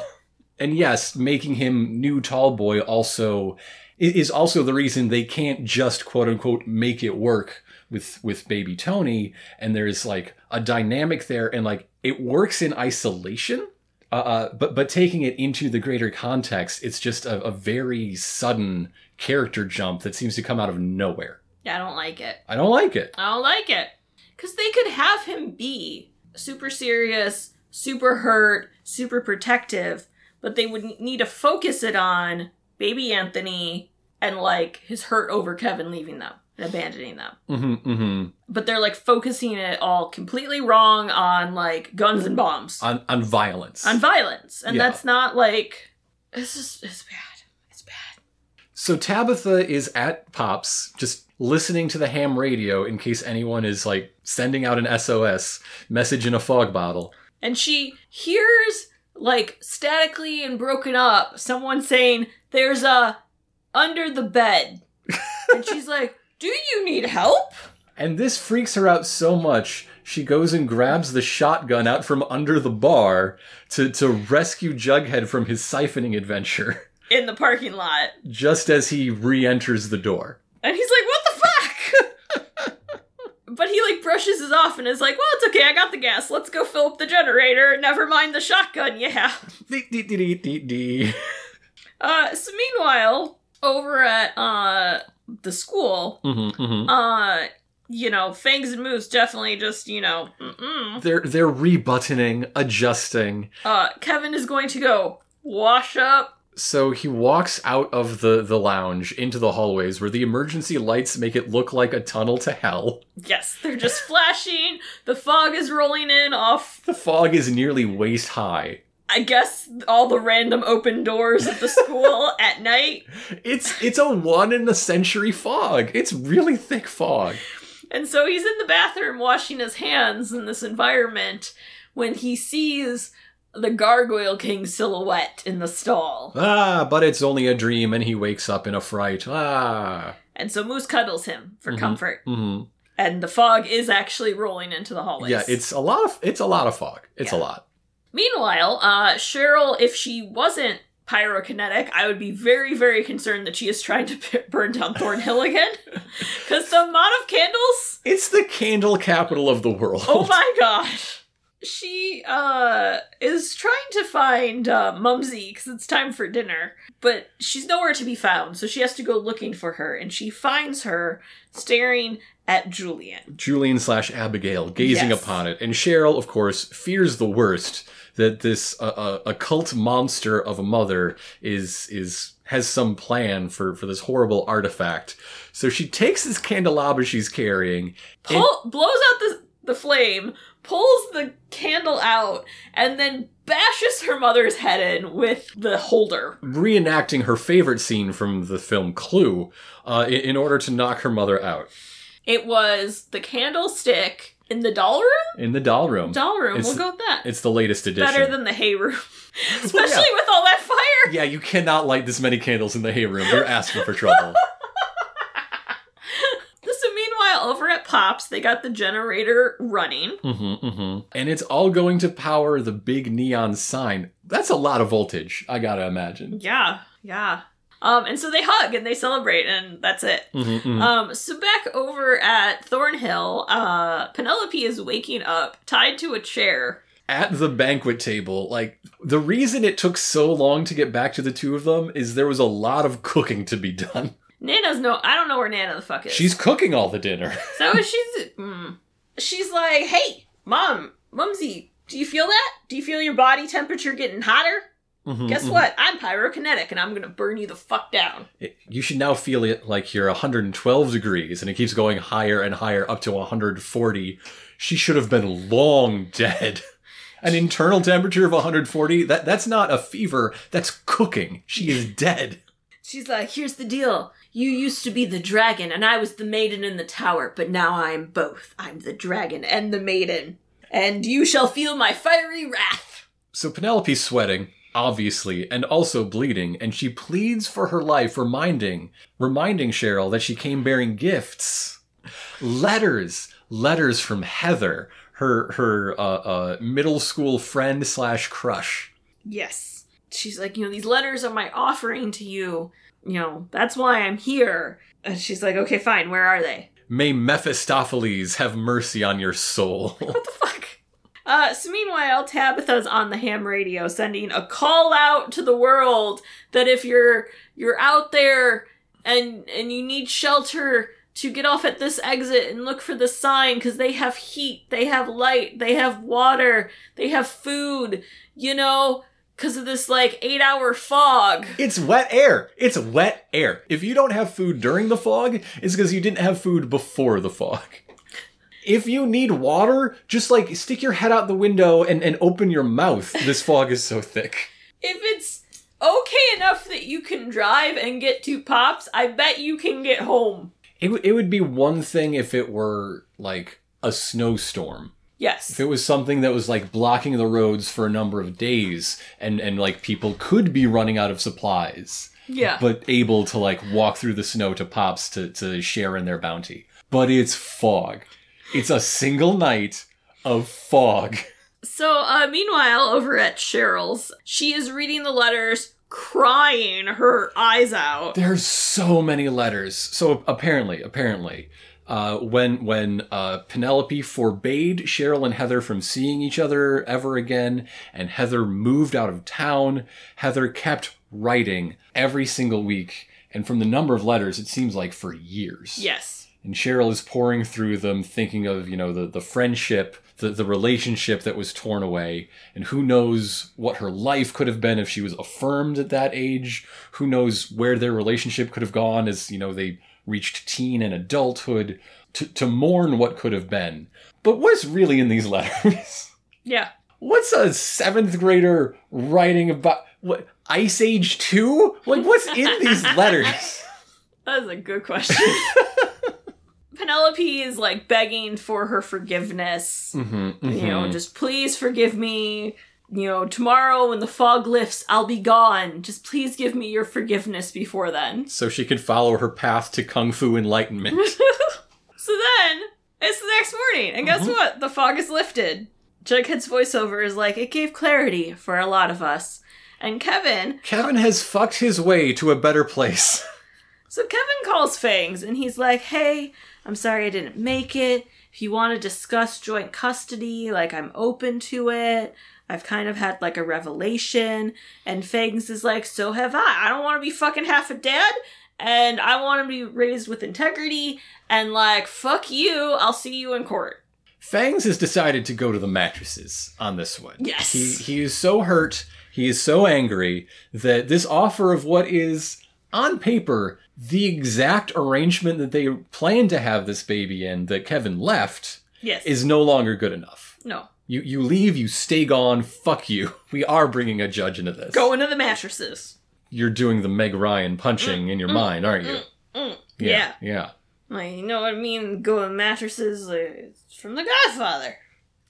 And yes, making him new tall boy also is also the reason they can't just quote unquote make it work with with baby Tony. And there's like a dynamic there, and like it works in isolation. Uh, uh, but but taking it into the greater context, it's just a, a very sudden character jump that seems to come out of nowhere. Yeah, I don't like it. I don't like it. I don't like it. Because they could have him be super serious, super hurt, super protective, but they would need to focus it on baby Anthony and like his hurt over Kevin leaving them and abandoning them. hmm hmm But they're like focusing it all completely wrong on like guns and bombs, On on violence. on violence. And Yeah. that's not like. It's just. It's bad. It's bad. So Tabitha is at Pops, just listening to the ham radio in case anyone is like sending out an SOS message in a fog bottle. and she hears like statically and broken up someone saying there's a under the bed. And she's like do you need help? And this freaks her out so much, she goes and grabs the shotgun out from under the bar to, to rescue Jughead from his siphoning adventure, in the parking lot. Just as he re enters the door. and he's like what the fuck but he like brushes it off and is like well it's okay i got the gas let's go fill up the generator never mind the shotgun yeah uh so meanwhile over at uh the school Mhm, mhm. uh you know fangs and moose definitely just you know mm-mm. They're they're rebuttoning, adjusting. uh kevin is going to go wash up So he walks out of the, the lounge into the hallways where the emergency lights make it look like a tunnel to hell. yes they're just flashing the fog is rolling in off The fog is nearly waist high. i guess all the random open doors at the school at night It's it's a one in a century fog. It's really thick fog. and so he's in the bathroom washing his hands in this environment when he sees the gargoyle king silhouette in the stall Ah, but it's only a dream and he wakes up in a fright. Ah. and so moose cuddles him for Mhm. comfort hmm and the fog is actually rolling into the hallways. Yeah, it's a lot of it's a lot of fog. It's a lot. Meanwhile, uh, Cheryl, if she wasn't pyrokinetic, I would be very, very concerned that she is trying to p- burn down Thornhill again. Because the amount of candles, It's the candle capital of the world. oh my gosh. She uh is trying to find uh, Mumsy because it's time for dinner, but she's nowhere to be found, so she has to go looking for her, and she finds her staring at Julian. Julian slash Abigail gazing Yes. upon it, and Cheryl, of course, fears the worst that this uh, uh, occult monster of a mother is is has some plan for for this horrible artifact. So she takes this candelabra she's carrying. and- Pull, blows out the the flame, pulls the candle out, and then bashes her mother's head in with the holder. reenacting her favorite scene from the film Clue uh, in, in order to knock her mother out It was the candlestick in the doll room. in the doll room. Doll room. It's- we'll go with that. It's the latest edition. Better than the hay room, especially Well, yeah. with all that fire. yeah, you cannot light this many candles in the hay room. You're asking for trouble. Meanwhile, over at Pops, they got the generator running. hmm hmm And it's all going to power the big neon sign. That's a lot of voltage, I gotta imagine. Yeah, yeah. Um, and so they hug and they celebrate, and that's it. Mhm, mhm. Um, so back over at Thornhill, uh, Penelope is waking up, tied to a chair. At the banquet table, like, the reason it took so long to get back to the two of them is there was a lot of cooking to be done. Nana's no, I don't know where Nana the fuck is. She's cooking all the dinner. so she's, mm, she's like, hey, mom, mumsy, do you feel that? Do you feel your body temperature getting hotter? Mhm, Guess mhm. what? I'm pyrokinetic, and I'm gonna burn you the fuck down. It- you should now feel it like you're 112 degrees and it keeps going higher and higher up to 140 she should have been long dead an internal temperature of 140 that that's not a fever that's cooking she is dead She's like, here's the deal. You used to be the dragon, and I was the maiden in the tower, but now I'm both. I'm the dragon and the maiden. And you shall feel my fiery wrath. so penelope's sweating obviously and also bleeding and she pleads for her life reminding reminding cheryl that she came bearing gifts letters letters from heather her her uh, uh, middle school friend slash crush Yes. She's like, you know, these letters are my offering to you. You know, that's why I'm here. And she's like, okay, fine, where are they? May Mephistopheles have mercy on your soul. What the fuck? Uh, so meanwhile, Tabitha's on the ham radio sending a call out to the world that if you're you're out there and and you need shelter to get off at this exit and look for the sign because they have heat, they have light, they have water, they have food, you know, because of this like eight hour fog. it's wet air. It's wet air. If you don't have food during the fog, it's because you didn't have food before the fog. If you need water, just like stick your head out the window and, and open your mouth. This fog is so thick. If it's okay enough that you can drive and get to Pops, I bet you can get home. It, w- it would be one thing if it were like a snowstorm. Yes. If it was something that was like blocking the roads for a number of days and, and like people could be running out of supplies. Yeah. but able to like walk through the snow to pops to, to share in their bounty. But it's fog. It's a single night of fog. So, uh, meanwhile, over at Cheryl's, she is reading the letters, crying her eyes out. There's so many letters. So apparently, apparently, uh, when when uh, Penelope forbade Cheryl and Heather from seeing each other ever again, and Heather moved out of town, Heather kept writing every single week. And from the number of letters, it seems like for years. Yes. and Cheryl is pouring through them, thinking of you know the the friendship, the the relationship that was torn away, and who knows what her life could have been if she was affirmed at that age. Who knows where their relationship could have gone as you know they reached teen and adulthood to to mourn what could have been. But what's really in these letters? Yeah. What's a seventh grader writing about? What Ice Age two? Like what's in these letters? That is a good question. Penelope is like begging for her forgiveness. Mm-hmm, You know, just please forgive me. You know, tomorrow when the fog lifts, I'll be gone. Just please give me your forgiveness before then. so she could follow her path to kung fu enlightenment. So then, It's the next morning, and guess Mhm. what? The fog is lifted. Jughead's voiceover is like, it gave clarity for a lot of us. And Kevin, Kevin has fucked his way to a better place. so Kevin calls Fangs and he's like, hey, I'm sorry I didn't make it. If you want to discuss joint custody, like, I'm open to it. I've kind of had like a revelation. And Fangs is like, so have I. I don't want to be fucking half a dad. And I want to be raised with integrity. And like, fuck you. I'll see you in court. Fangs has decided to go to the mattresses on this one. Yes. He he is so hurt, he is so angry that this offer of what is on paper the exact arrangement that they planned to have this baby in that Kevin left Yes. is no longer good enough. no. You you leave, you stay gone, fuck you. We are bringing a judge into this. Go into the mattresses. You're doing the Meg Ryan punching in your mind, aren't you? Mm, Yeah. Yeah. Like, you know what I mean? Go in mattresses. uh, It's from The Godfather.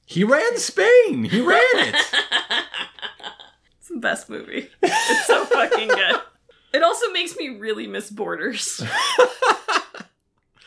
He ran Spain. He ran it. It's the best movie. It's so fucking good. It also makes me really miss Borders.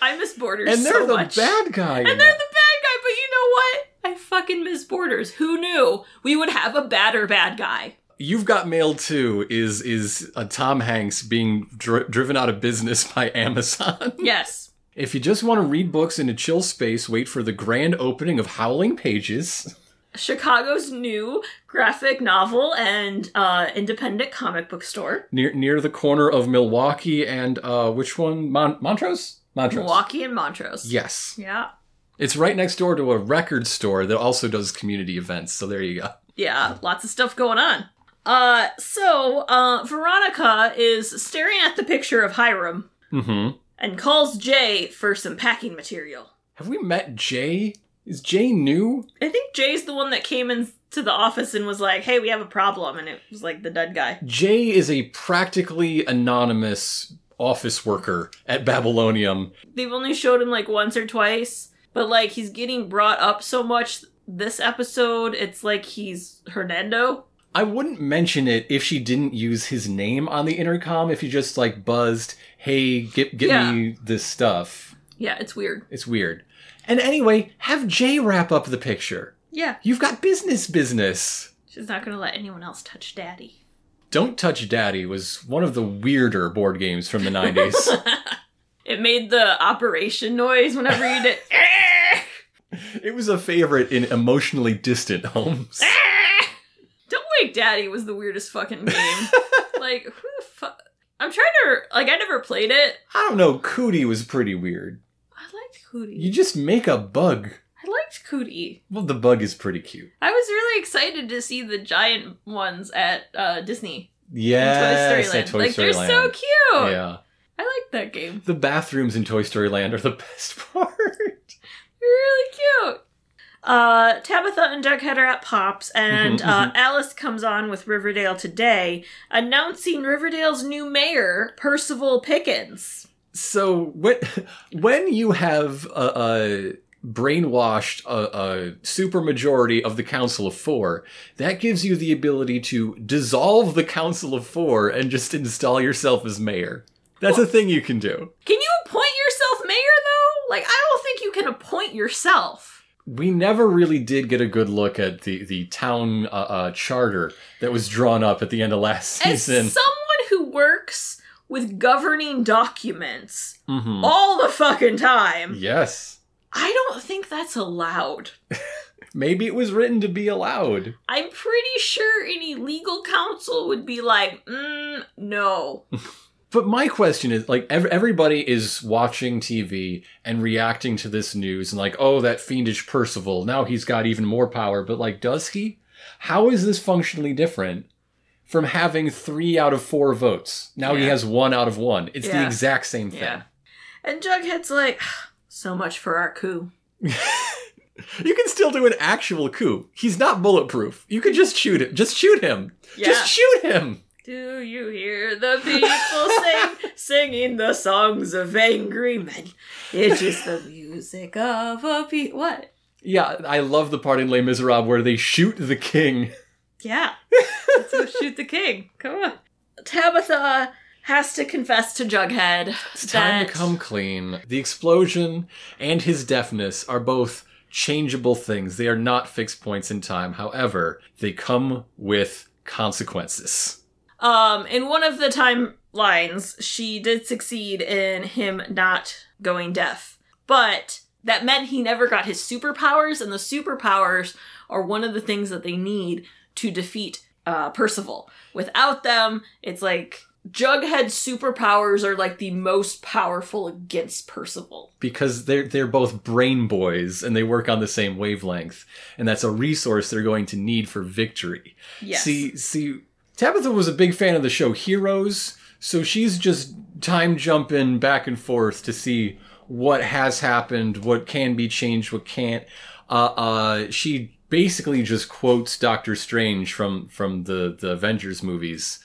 I miss Borders and they're so the much. bad guy. in And they're the bad guy, but you know what? I fucking miss Borders. Who knew we would have a badder bad guy? You've Got Mail too is is a Tom Hanks being dri- driven out of business by Amazon. Yes. if you just want to read books in a chill space, wait for the grand opening of Howling Pages. Chicago's new graphic novel and uh, independent comic book store. near near the corner of Milwaukee and uh which one? Mon- Montrose? Montrose. Milwaukee and Montrose. Yes. Yeah. It's right next door to a record store that also does community events. So there you go. Yeah, lots of stuff going on. Uh, so, uh, Veronica is staring at the picture of Hiram mm-hmm. and calls Jay for some packing material. Have we met Jay? Is Jay new? I think Jay's the one that came into the office and was like, hey, we have a problem. And it was like the dead guy. Jay is a practically anonymous office worker at Babylonium. They've only showed him like once or twice, but like he's getting brought up so much this episode, it's like he's Hernando. I wouldn't mention it if she didn't use his name on the intercom. If you just like buzzed, "Hey, get get Yeah. me this stuff." Yeah, it's weird. It's weird. And anyway, have Jay wrap up the picture. Yeah, You've got business business. she's not gonna let anyone else touch Daddy. Don't Touch Daddy was one of the weirder board games from the 90s. It made the operation noise whenever you did. it was a favorite in emotionally distant homes. Don't Wake Daddy was the weirdest fucking game. like, who the fuck? I'm trying to. Like, I never played it. I don't know, Cootie was pretty weird. I liked Cootie. You just make a bug. I liked Cootie. Well, the bug is pretty cute. I was really excited to see the giant ones at uh, Disney. Yeah, Toy Story Land. Toy like, Story they're Land. so cute. Yeah. I like that game. The bathrooms in Toy Story Land are the best part. They're really cute. Uh, Tabitha and Jughead are at Pops, and Mhm, uh, mhm. Alice comes on with Riverdale today, announcing Riverdale's new mayor, Percival Pickens. So when when you have a, a brainwashed a, a supermajority of the Council of Four, that gives you the ability to dissolve the Council of Four and just install yourself as mayor. That's a thing you can do. Can you appoint yourself mayor, though? Like, I don't think you can appoint yourself. We never really did get a good look at the the town uh, uh, charter that was drawn up at the end of last As season. someone who works with governing documents Mhm. all the fucking time, Yes, I don't think that's allowed. maybe it was written to be allowed. I'm pretty sure any legal counsel would be like, mm, no. But my question is like ev- everybody is watching TV and reacting to this news and like, oh, that fiendish Percival, now he's got even more power. But like, does he? How is this functionally different from having three out of four votes? Now he has one out of one. It's the exact same thing. Yeah. And Jughead's like, so much for our coup. You can still do an actual coup. He's not bulletproof. You could just shoot him. Just shoot him. Yeah. Just shoot him. Do you hear the people sing, singing the songs of angry men? It's just the music of a pe- What? Yeah, I love the part in Les Miserables where they shoot the king. Yeah. Let's go shoot the king. Come on. Tabitha has to confess to Jughead It's time that to come clean. The explosion and his deafness are both changeable things. They are not fixed points in time. However, they come with consequences. Um in one of the timelines she did succeed in him not going deaf. But that meant he never got his superpowers and the superpowers are one of the things that they need to defeat uh Percival. Without them, it's like Jughead's superpowers are like the most powerful against Percival. because they're they're both brain boys and they work on the same wavelength and that's a resource they're going to need for victory. Yes. See see Tabitha was a big fan of the show Heroes, so she's just time jumping back and forth to see what has happened, what can be changed, what can't. Uh uh she basically just quotes Doctor Strange from from the the Avengers movies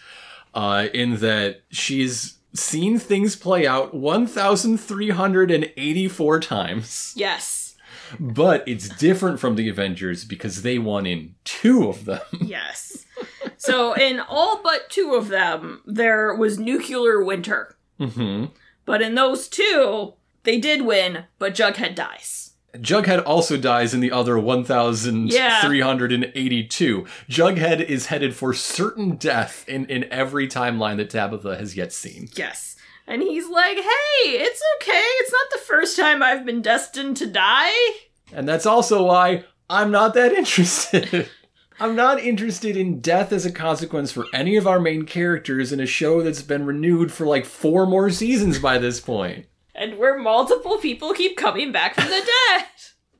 uh, in that she's seen things play out 1,384 times, Yes. but it's different from the Avengers because they won in two of them. Yes. so in all but two of them, there was nuclear winter. hmm But in those two, they did win, but Jughead dies. Jughead also dies in the other 1,382. Jughead is headed for certain death in, in every timeline that Tabitha has yet seen. Yes. And he's like, hey, it's okay. It's not the first time I've been destined to die. And that's also why I'm not that interested. I'm not interested in death as a consequence for any of our main characters in a show that's been renewed for like four more seasons by this point. And where multiple people keep coming back from the dead.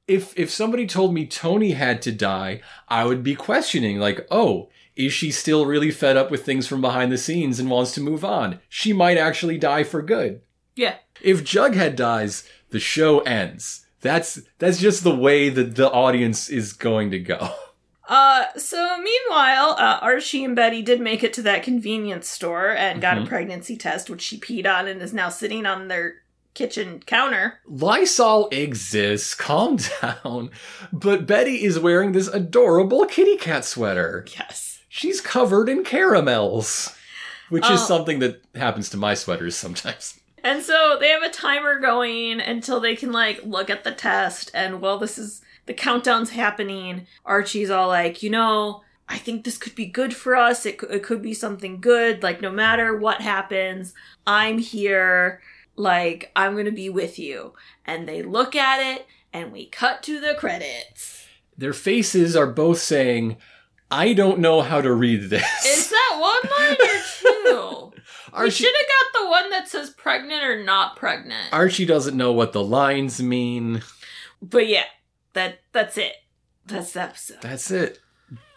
If if somebody told me Tony had to die, I would be questioning like, "Oh, is she still really fed up with things from behind the scenes and wants to move on? She might actually die for good." Yeah. If Jughead dies, the show ends. That's that's just the way that the audience is going to go. Uh, so meanwhile, uh, Archie and Betty did make it to that convenience store and got a pregnancy test, which she peed on and is now sitting on their kitchen counter. Lysol exists, calm down. But Betty is wearing this adorable kitty cat sweater. Yes. She's covered in caramels, which Oh. is something that happens to my sweaters sometimes. And so they have a timer going until they can like look at the test. And while this is the countdown's happening, Archie's all like, you know, I think this could be good for us. It, could- it could be something good. Like, no matter what happens, I'm here. Like, I'm going to be with you. And they look at it and we cut to the credits. Their faces are both saying, I don't know how to read this. Is that one line or two? Archie, should have got the one that says pregnant or not pregnant. Archie doesn't know what the lines mean. But yeah, that that's it. That's the episode. That's it.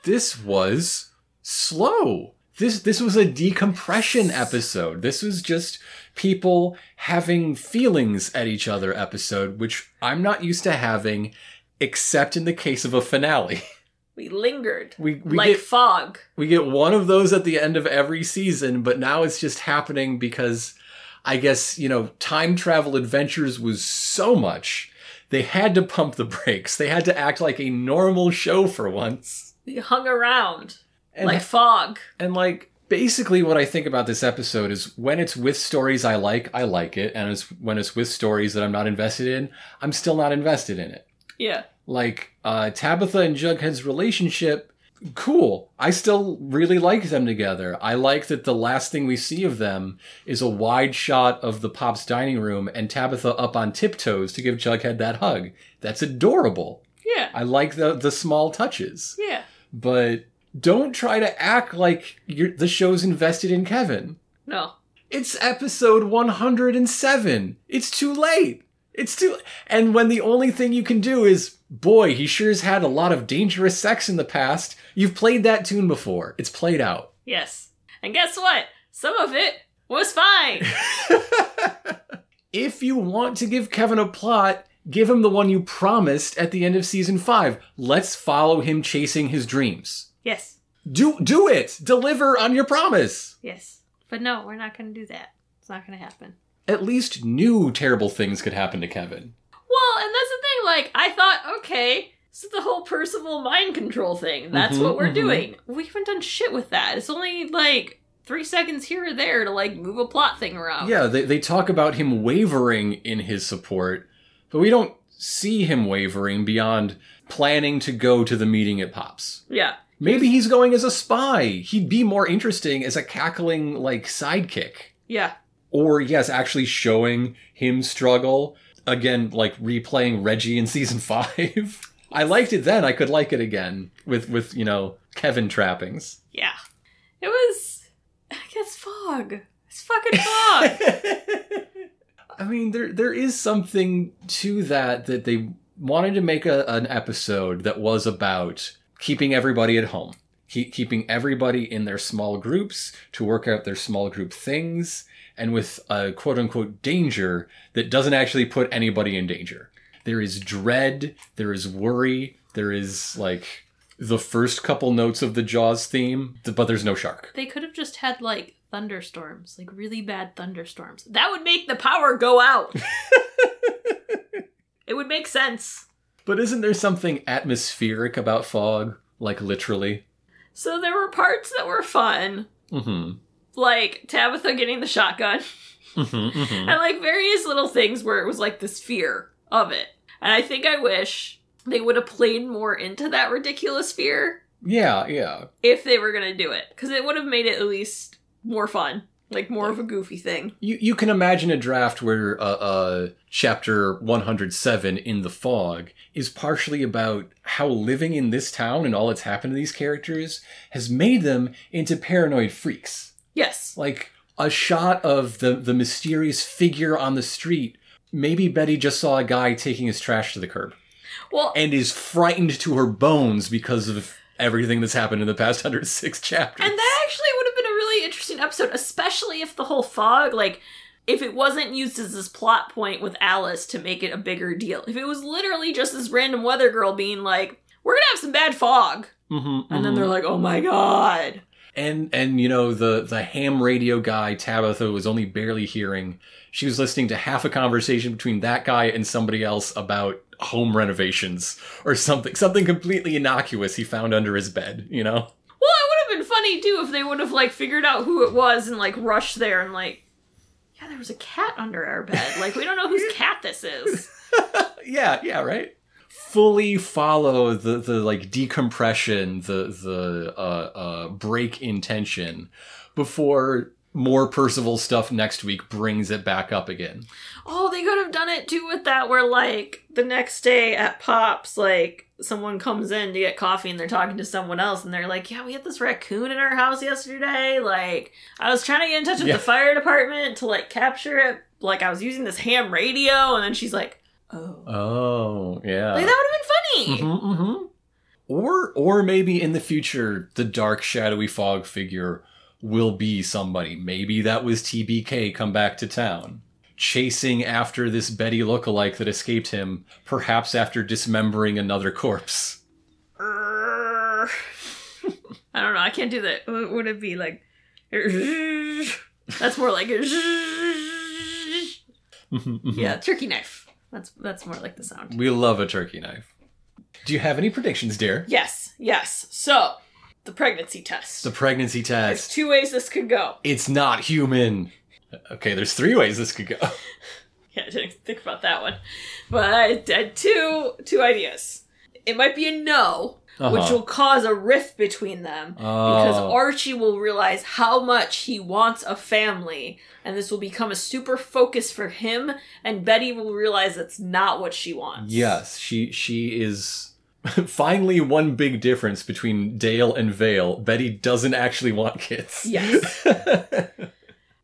This was slow. This this was a decompression episode. This was just people having feelings at each other episode, which I'm not used to having, except in the case of a finale. We lingered. We we like get fog. we get one of those at the end of every season, but now it's just happening because I guess, you know, time travel adventures was so much. They had to pump the brakes. They had to act like a normal show for once. We hung around. And like fog. And like basically what I think about this episode is when it's with stories I like, I like it, and it's when it's with stories that I'm not invested in, I'm still not invested in it. Yeah. Like uh Tabitha and Jughead's relationship, cool. I still really like them together. I like that the last thing we see of them is a wide shot of the Pop's dining room and Tabitha up on tiptoes to give Jughead that hug. That's adorable. Yeah. I like the the small touches Yeah. but don't try to act like you're, the show's invested in Kevin. No. It's episode 107. It's too late. It's too and when the only thing you can do is boy, he sure has had a lot of dangerous sex in the past. You've played that tune before. It's played out. Yes. And guess what? Some of it was fine. If you want to give Kevin a plot, give him the one you promised at the end of season 5. Let's follow him chasing his dreams. yes. Do do it. Deliver on your promise. Yes. But no, we're not going to do that. It's not going to happen. at least new terrible things could happen to Kevin. Well, and that's the thing. Like, I thought, okay, so the whole Percival mind control thing. That's Mhm, what we're mhm. doing. We haven't done shit with that. It's only like three seconds here or there to like move a plot thing around. Yeah, they, they talk about him wavering in his support, but we don't see him wavering beyond planning to go to the meeting at Pops. Yeah. Maybe he's going as a spy. He'd be more interesting as a cackling, like, sidekick. Yeah. Or, yes, actually showing him struggle. Again, like replaying Reggie in season five. I liked it then. I could like it again with, with, you know, Kevin trappings. Yeah. It was I guess fog. It's fucking fog. I mean, there there is something to that that they wanted to make a, an episode that was about keeping everybody at home, keep, keeping everybody in their small groups to work out their small group things, and with a quote unquote danger that doesn't actually put anybody in danger. There is dread, there is worry, there is like the first couple notes of the Jaws theme, but there's no shark. they could have just had like thunderstorms, like really bad thunderstorms. That would make the power go out. it would make sense. But isn't there something atmospheric about fog? Like literally? So there were parts that were fun, Mm-hmm. Like Tabitha getting the shotgun, Mm-hmm, mm-hmm. and like various little things where it was like this fear of it. And I think I wish they would have played more into that ridiculous fear Yeah, yeah. if they were gonna do it, because it would have made it at least more fun, like more of a goofy thing. You you can imagine a draft where uh, uh, chapter 107 in the fog is partially about how living in this town and all that's happened to these characters has made them into paranoid freaks. Yes. Like a shot of the the mysterious figure on the street. Maybe Betty just saw a guy taking his trash to the curb Well, and is frightened to her bones because of everything that's happened in the past 106 chapters. And that actually would have been a really interesting episode, especially if the whole fog, like, if it wasn't used as this plot point with Alice to make it a bigger deal. If it was literally just this random weather girl being like, we're gonna have some bad fog. Mhm, And then mhm. they're like, oh my god. And and you know the the ham radio guy Tabitha was only barely hearing. She was listening to half a conversation between that guy and somebody else about home renovations or something something completely innocuous he found under his bed, you know. Well, it would have been funny too if they would have, like, figured out who it was and, like, rushed there and, like, yeah, there was a cat under our bed. Like, we don't know whose cat this is. yeah, yeah, right. Fully follow the the like decompression, the the uh, uh, break in tension before more Percival stuff next week brings it back up again. Oh, they could have done it too with that, where like the next day at Pops, like someone comes in to get coffee and they're talking to someone else and they're like, Yeah, we had this raccoon in our house yesterday. Like, I was trying to get in touch with Yeah. the fire department to like capture it. Like, I was using this ham radio, and then she's like, Oh. Oh, yeah. Like, that would have been funny. Mhm, mhm. Or or maybe in the future the dark shadowy fog figure will be somebody. Maybe that was TBK come back to town. Chasing after this Betty lookalike that escaped him, perhaps after dismembering another corpse. I don't know. I can't do that. Would would it be like. That's more like. Yeah, turkey knife. That's that's more like the sound. We love a turkey knife. Do you have any predictions, dear? Yes, yes. So, the pregnancy test. The pregnancy test. There's test. two ways this could go. It's not human. Okay, there's three ways this could go. Yeah, I didn't think about that one, but I had two two ideas. It might be a no, which Uh-huh. will cause a rift between them because Oh. Archie will realize how much he wants a family, and this will become a super focus for him. And Betty will realize that's not what she wants. Yes, she she is finally one big difference between Dale and Vale. Betty doesn't actually want kids. Yes.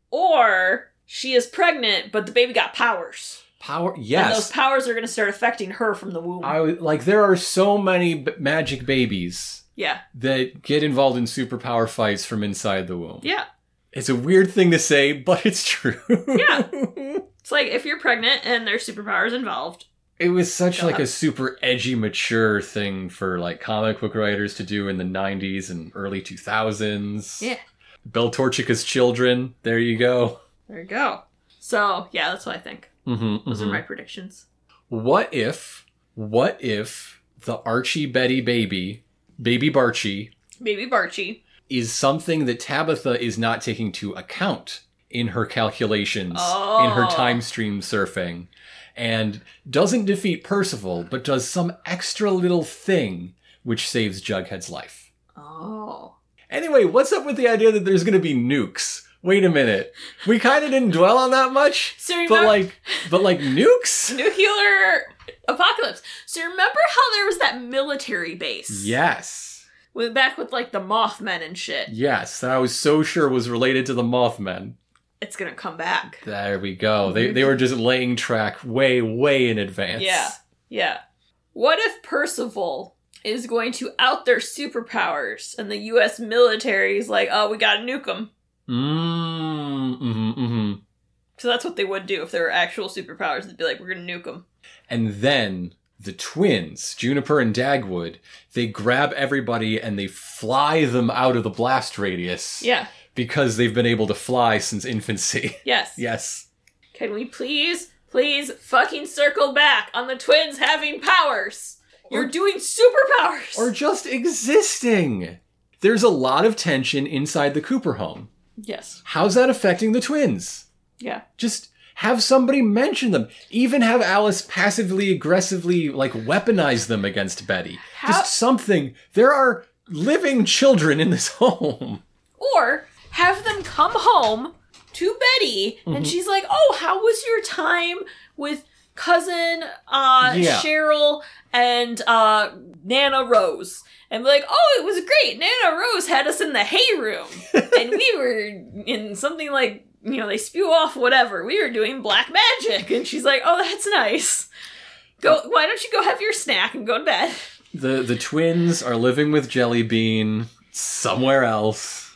Or she is pregnant, but the baby got powers. Power. And those powers are going to start affecting her from the womb. I like there are so many b- magic babies yeah. that get involved in superpower fights from inside the womb. Yeah. It's a weird thing to say, but it's true. Yeah. It's like if you're pregnant and there's superpowers involved. It was such like a super edgy, mature thing for like comic book writers to do in the '90s and early 2000s. Yeah. Bell Torchica's children. There you go. There you go. So, yeah, that's what I think. Mm-hmm, Those are my predictions. What if, what if the Archie Betty baby, baby Barchie, Baby Barchie. is something that Tabitha is not taking to account in her calculations, in her Oh. time stream surfing, and doesn't defeat Percival, but does some extra little thing which saves Jughead's life. Oh. Anyway, what's up with the idea that there's gonna be nukes? Wait a minute. We kind of didn't dwell on that much, So but like, but like nukes? nuclear apocalypse. So remember how there was that military base? Yes. With back with like the Mothmen and shit. Yes, that I was so sure was related to the Mothmen. It's gonna come back. There we go. They mhm. they were just laying track way way in advance. Yeah. Yeah. What if Percival is going to out their superpowers and the US military is like, oh, we gotta nuke them? Mm, mm-hmm, mm-hmm. So that's what they would do if there were actual superpowers. They'd be like, we're gonna nuke them. And then the twins, Juniper and Dagwood, they grab everybody and they fly them out of the blast radius. Yeah. Because they've been able to fly since infancy. Yes. yes. Can we please, please fucking circle back on the twins having powers? You're doing superpowers. Or just existing. There's a lot of tension inside the Cooper home. Yes. How's that affecting the twins? Yeah. Just have somebody mention them. Even have Alice passively aggressively like weaponize them against Betty. How- Just something. There are living children in this home. Or have them come home to Betty Mm-hmm. and she's like, "Oh, how was your time with cousin uh Yeah. Cheryl and uh Nana Rose?" And be like, "Oh, it was great. Nana Rose had us in the hay room and we were in something like, you know, they spew off whatever. We were doing black magic." And she's like, "Oh, that's nice. Go why don't you go have your snack and go to bed?" The the twins are living with Jellybean somewhere else.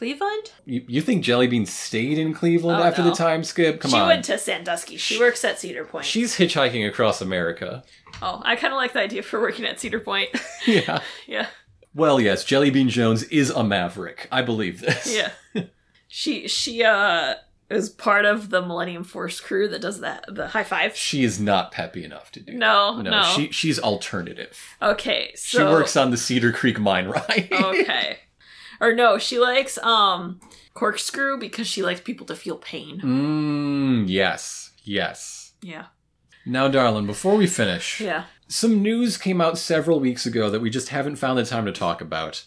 Cleveland? You, you think Jellybean stayed in Cleveland Oh, after no. the time skip? Come she on. She went to Sandusky. She works at Cedar Point. She's hitchhiking across America. Oh, I kind of like the idea for working at Cedar Point. yeah. yeah, Well, yes, Jellybean Jones is a maverick. I believe this. yeah. she she uh is part of the Millennium Force crew that does that the high five. She is not peppy enough to do No, that. no. she she's alternative. Okay, so She works on the Cedar Creek mine ride. okay, or no, she likes um corkscrew because she likes people to feel pain. Mmm, yes. Yes. Yeah, Now, darling, before we finish, yeah. some news came out several weeks ago that we just haven't found the time to talk about,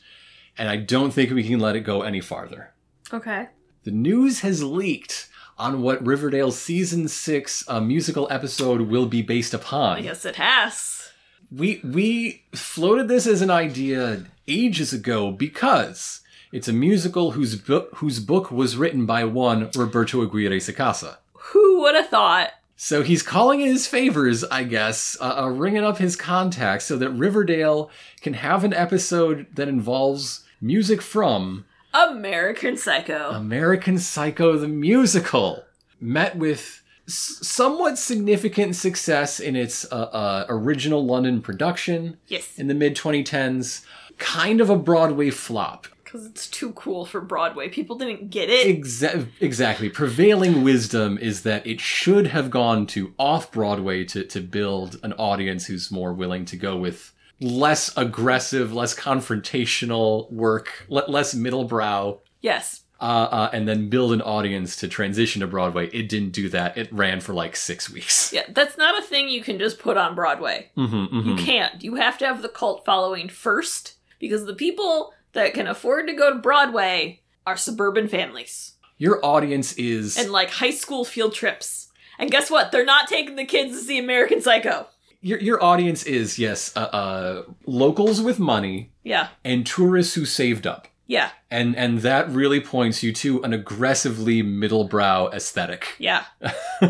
and I don't think we can let it go any farther. Okay. The news has leaked on what Riverdale's season six uh, musical episode will be based upon. Yes, it has. We we floated this as an idea ages ago because it's a musical whose book whose book was written by one Roberto Aguirre Sacasa. Who would have thought? So he's calling in his favors, I guess, uh, uh, ringing up his contacts so that Riverdale can have an episode that involves music from American Psycho. American Psycho the Musical. Met with s- somewhat significant success in its uh, uh, original London production yes, in the mid 2010s. Kind of a Broadway flop. Because it's too cool for Broadway. People didn't get it. Exa- exactly. Prevailing wisdom is that it should have gone to off Broadway to, to build an audience who's more willing to go with less aggressive, less confrontational work, le- less middlebrow, yes. uh, uh, and then build an audience to transition to Broadway. It didn't do that. It ran for like six weeks. Yeah, that's not a thing you can just put on Broadway. Mm-hmm, You can't. You have to have the cult following first because the people that can afford to go to Broadway are suburban families Your audience is and like high school field trips. And guess what? They're not taking the kids to see American Psycho. your your audience is yes, uh, uh, locals with money Yeah. and tourists who saved up. Yeah. and and that really points you to an aggressively middlebrow aesthetic. Yeah.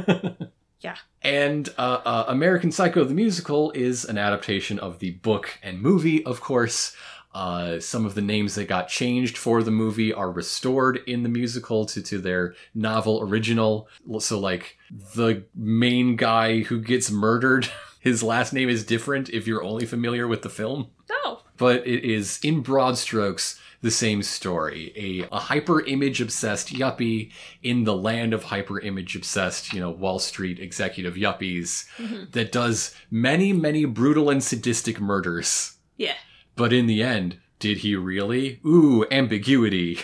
Yeah. And uh, uh, American Psycho the musical is an adaptation of the book and movie, of course. Uh, some of the names that got changed for the movie are restored in the musical to, to their novel original. So, like, the main guy who gets murdered, his last name is different if you're only familiar with the film Oh. but it is in broad strokes the same story a, a hyper image obsessed yuppie in the land of hyper image obsessed you know wall street executive yuppies that does many many brutal and sadistic murders Yeah. But in the end Did he really? Ooh, ambiguity.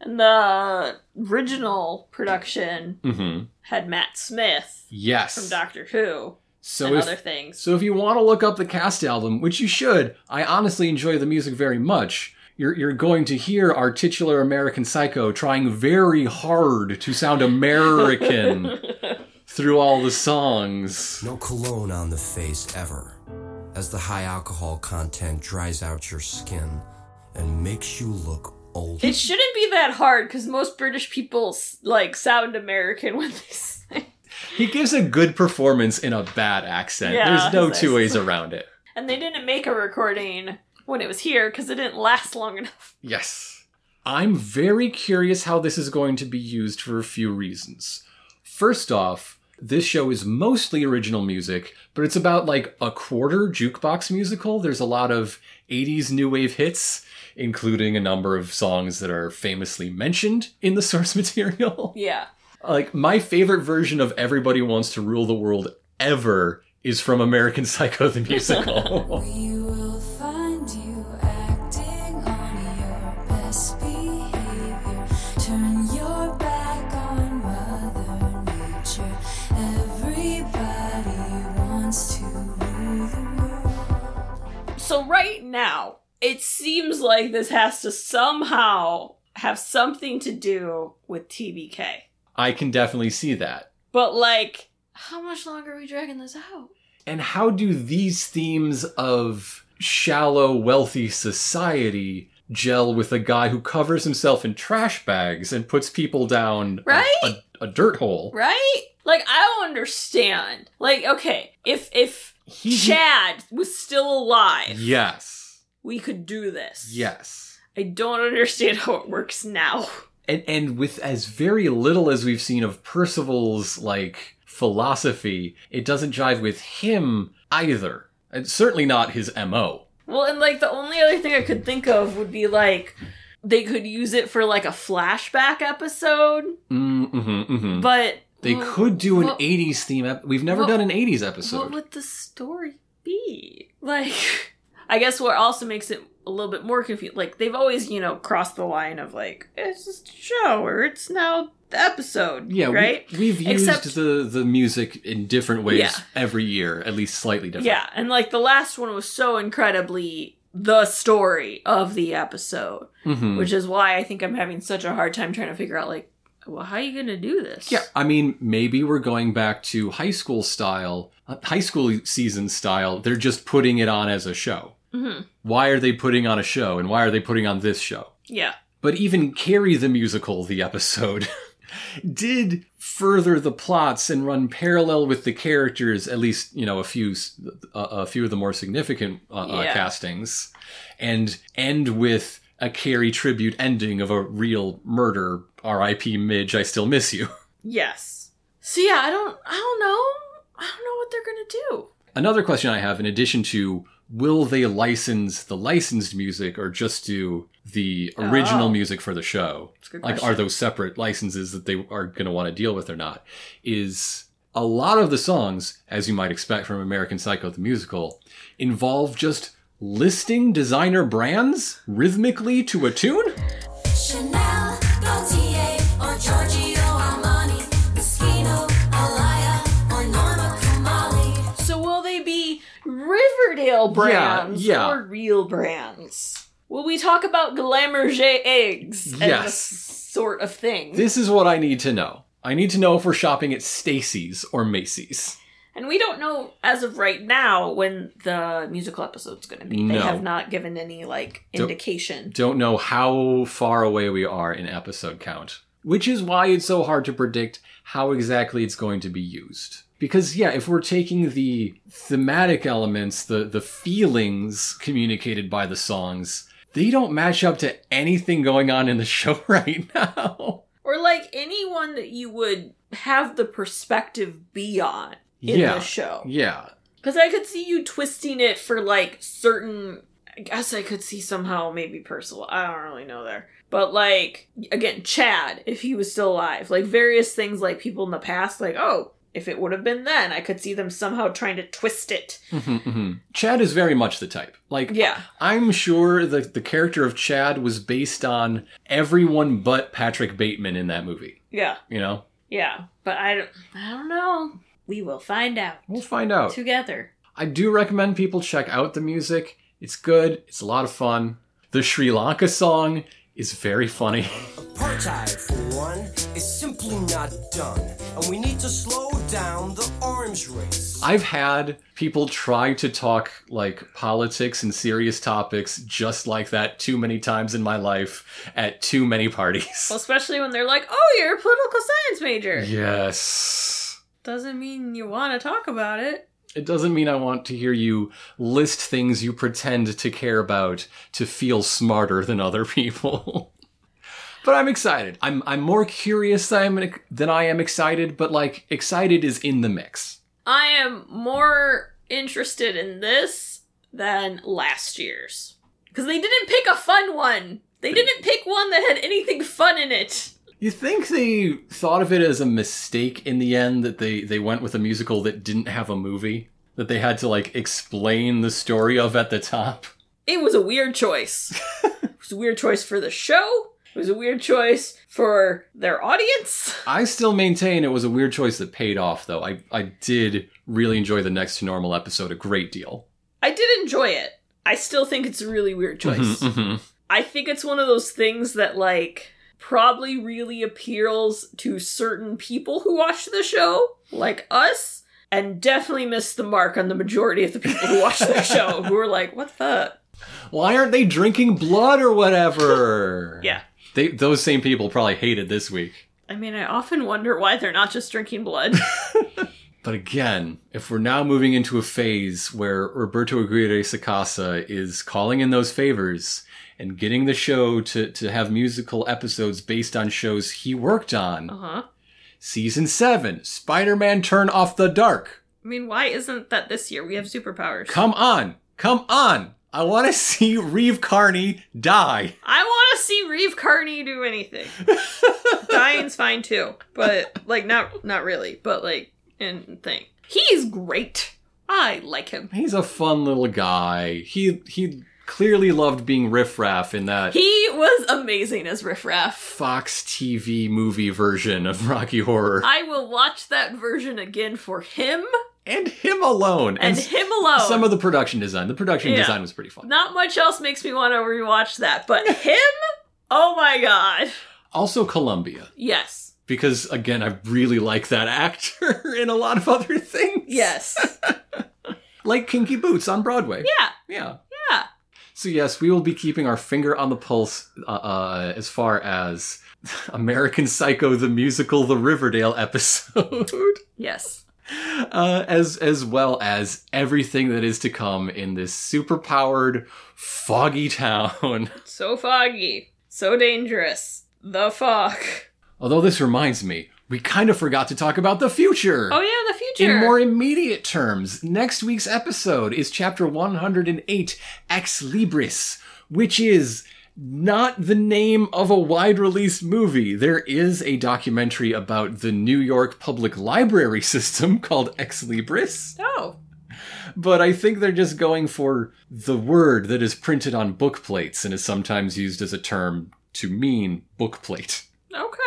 And the original production hmm had Matt Smith Yes. from Doctor Who so and if, other things. So if you want to look up the cast album, which you should, I honestly enjoy the music very much. You're, you're going to hear our titular American Psycho trying very hard to sound American through all the songs. No cologne on the face ever, as the high alcohol content dries out your skin and makes you look old. It shouldn't be that hard because most British people like sound American when they sing. He gives a good performance in a bad accent. Yeah, There's no two ways around it. And they didn't make a recording when it was here because it didn't last long enough. Yes. I'm very curious how this is going to be used for a few reasons. First off, this show is mostly original music, but it's about like a quarter jukebox musical. There's a lot of 80s new wave hits, including a number of songs that are famously mentioned in the source material. Yeah. like, my favorite version of Everybody Wants to Rule the World ever is from American Psycho the Musical. So right now, it seems like this has to somehow have something to do with TBK. I can definitely see that. But like, how much longer are we dragging this out? And how do these themes of shallow, wealthy society gel with a guy who covers himself in trash bags and puts people down a- Right? a, a dirt hole? Right? Like I don't understand. Like, okay, if if He's- Chad was still alive, Yes. we could do this. Yes. I don't understand how it works now. And and with as very little as we've seen of Percival's like philosophy, it doesn't jive with him either. And certainly not his MO. Well, and like the only other thing I could think of would be like they could use it for like a flashback episode, Mm-hmm, mm-hmm. but They what- could do an what- 80s theme. Ep- We've never what- done an 80s episode. What would the story be? Like, I guess what also makes it a little bit more confusing. Like they've always, you know, crossed the line of like it's just a show or it's now the episode. Yeah, right. we, we've used Except- the the music in different ways Yeah. every year, at least slightly different. Yeah, and like the last one was so incredibly the story of the episode, Mhm. which is why I think I'm having such a hard time trying to figure out like, well, how are you gonna do this? Yeah, I mean, maybe we're going back to high school style, uh, high school season style. They're just putting it on as a show. Mhm. Why are they putting on a show, and why are they putting on this show? yeah, But even Carrie the musical, the episode, did further the plots and run parallel with the characters. At least you know a few, a few of the more significant uh, uh, castings, and end with a Carrie tribute ending of a real murder. R.I.P. Midge, I still miss you. yes. So yeah, I don't, I don't know, I don't know what they're gonna do. Another question I have, in addition to will they license the licensed music or just do the original Oh. music for the show? That's a good Like, are those separate licenses that they are going to want to deal with or not? Is a lot of the songs, as you might expect from American Psycho the musical, involve just listing designer brands rhythmically to a tune? Chanel, Gaultier, or Giorgio Armani, Moschino, Alaïa, or Norma Kamali. So will they be Riverdale brands yeah. yeah. or real brands? Will we talk about Glamourget eggs and Yes. this sort of thing? This is what I need to know. I need to know if we're shopping at Stacy's or Macy's. And we don't know as of right now when the musical episode's going to be. They have not given any like Don't- indication. don't know how far away we are in episode count, which is why it's so hard to predict how exactly it's going to be used. Because yeah, if we're taking the thematic elements, the the feelings communicated by the songs, they don't match up to anything going on in the show right now. Or like anyone that you would have the perspective be on in Yeah. the show. Yeah. Because I could see you twisting it for like certain. I guess I could see somehow maybe Percival. I don't really know there. But like, again, Chad, if he was still alive, like various things like people in the past, like, oh, if it would have been then, I could see them somehow trying to twist it. Mm-hmm, mm-hmm. Chad is very much the type. Like, Yeah. I'm sure the the character of Chad was based on everyone but Patrick Bateman in that movie. Yeah. You know, Yeah. But I don't, I don't know. We will find out we'll find out. together. I do recommend people check out the music. It's good. It's a lot of fun. The Sri Lanka song is very funny. Apartheid, for one, is simply not done, and we need to slow down the arms race. I've had people try to talk like politics and serious topics just like that too many times in my life at too many parties. Well, especially when they're like, oh, you're a political science major. Yes. Doesn't mean you want to talk about it. It doesn't mean I want to hear you list things you pretend to care about to feel smarter than other people. but I'm excited. I'm I'm more curious than, I'm, than I am excited, but like excited is in the mix. I am more interested in this than last year's. Because they didn't pick a fun one. They didn't pick one that had anything fun in it. You think they thought of it as a mistake in the end that they they went with a musical that didn't have a movie that they had to like explain the story of at the top? It was a weird choice. it was a weird choice for the show. It was a weird choice for their audience. I still maintain it was a weird choice that paid off though. I I did really enjoy the next to normal episode a great deal. I did enjoy it. I still think it's a really weird choice. Mhm. I think it's one of those things that like probably really appeals to certain people who watch the show, like us, and definitely missed the mark on the majority of the people who watch the show who are like, what the Why aren't they drinking blood or whatever? Yeah. They those same people probably hated this week. I mean, I often wonder why they're not just drinking blood. But again, if we're now moving into a phase where Roberto Aguirre Sacasa is calling in those favors and getting the show to, to have musical episodes based on shows he worked on, uh-huh. season seven, Spider-Man Turn Off the Dark. I mean, why isn't that this year? We have superpowers. Come on, come on. I want to see Reeve Carney die. I want to see Reeve Carney do anything. Dying's fine too, but like not not really, but like in thing. He's great. I like him. He's a fun little guy. He he clearly loved being riffraff in that He was amazing as Riff Raff. Fox TV movie version of Rocky Horror. I will watch that version again for him and him alone. and s- him alone. Some of the production design. The production Yeah. design was pretty fun. Not much else makes me want to rewatch that, but him? Oh my god. Also Columbia. Yes. Because again, I really like that actor in a lot of other things. Yes. Like Kinky Boots on Broadway. Yeah. Yeah. So yes, we will be keeping our finger on the pulse uh, uh, as far as American Psycho the musical the Riverdale episode. Yes. uh, as as well as everything that is to come in this super powered, foggy town. So foggy. So dangerous. The fog. Although this reminds me, we kind of forgot to talk about the future. Oh yeah, future. In more immediate terms, next week's episode is chapter 108, Ex Libris, which is not the name of a wide release movie. There is a documentary about the New York Public Library system called Ex Libris. Oh. but I think they're just going for the word that is printed on book plates and is sometimes used as a term to mean book plate. Okay.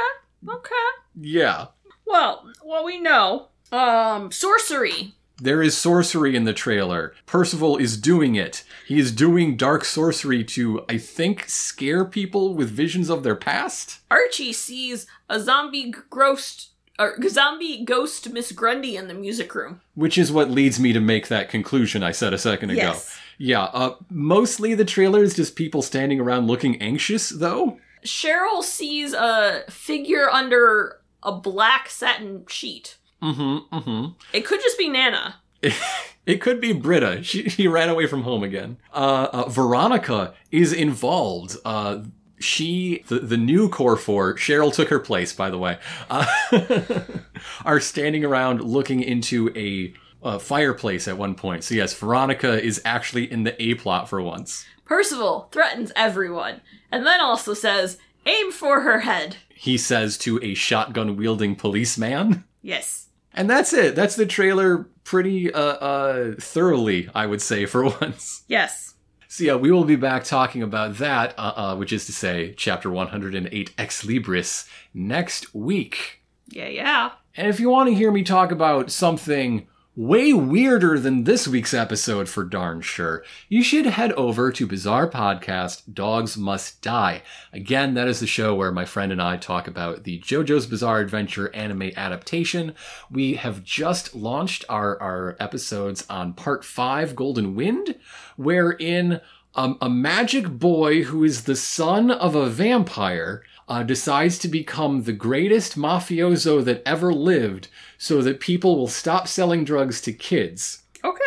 Okay. Yeah. Well, what we know, um, sorcery. There is sorcery in the trailer. Percival is doing it. He is doing dark sorcery to, I think, scare people with visions of their past. Archie sees a zombie ghost, or zombie ghost Miss Grundy in the music room. Which is what leads me to make that conclusion I said a second ago. Yes. Yeah, uh, mostly the trailer is just people standing around looking anxious, though. Cheryl sees a figure under a black satin sheet. Mm-hmm, mm-hmm. It could just be Nana. It could be Britta. She, she ran away from home again. Uh, uh, Veronica is involved. Uh, she, the, the new core four, Cheryl took her place, by the way, uh, are standing around looking into a, uh fireplace at one point. So yes, Veronica is actually in the A plot for once. Percival threatens everyone, and then also says, aim for her head. He says to a shotgun wielding policeman. Yes. And that's it. That's the trailer pretty uh, uh, thoroughly, I would say, for once. Yes. So yeah, we will be back talking about that, uh, uh, which is to say, chapter 108 Ex Libris next week. Yeah, yeah. And if you want to hear me talk about something way weirder than this week's episode for darn sure, you should head over to Bizarre Podcast Dogs Must Die. Again, that is the show where my friend and I talk about the JoJo's Bizarre Adventure anime adaptation. We have just launched our, our episodes on part 5, Golden Wind, wherein um, a magic boy who is the son of a vampire uh, decides to become the greatest mafioso that ever lived so that people will stop selling drugs to kids. Okay.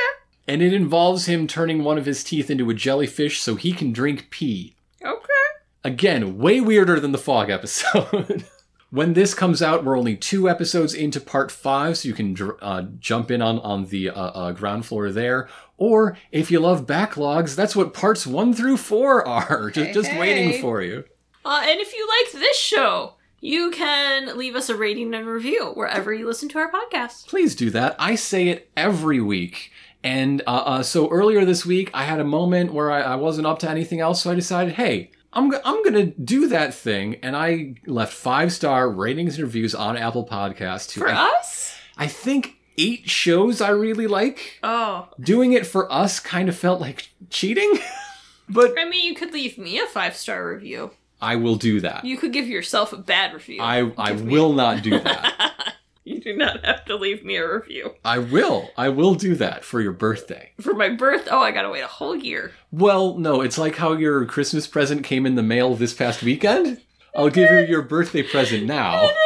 And it involves him turning one of his teeth into a jellyfish so he can drink pee. Okay. Again, way weirder than the fog episode. when this comes out, we're only two episodes into part five, so you can uh, jump in on, on the uh, uh, ground floor there. Or if you love backlogs, that's what parts one through four are, just, just hey. waiting for you. Uh, and if you liked this show, you can leave us a rating and review wherever you listen to our podcast. please do that. I say it every week. And uh, uh, so earlier this week, I had a moment where I, I wasn't up to anything else, so I decided, hey, I'm, go- I'm gonna do that thing, and I left five star ratings and reviews on Apple Podcasts. To For I, us? I think eight shows I really like. Oh. Doing it for us kind of felt like cheating, but I mean, you could leave me a five star review. I will do that. You could give yourself a bad review. I I Give me- will not do that. You do not have to leave me a review. I will. I will do that for your birthday. For my birth, oh, I gotta wait a whole year. Well, no, it's like how your Christmas present came in the mail this past weekend. I'll give you your birthday present now.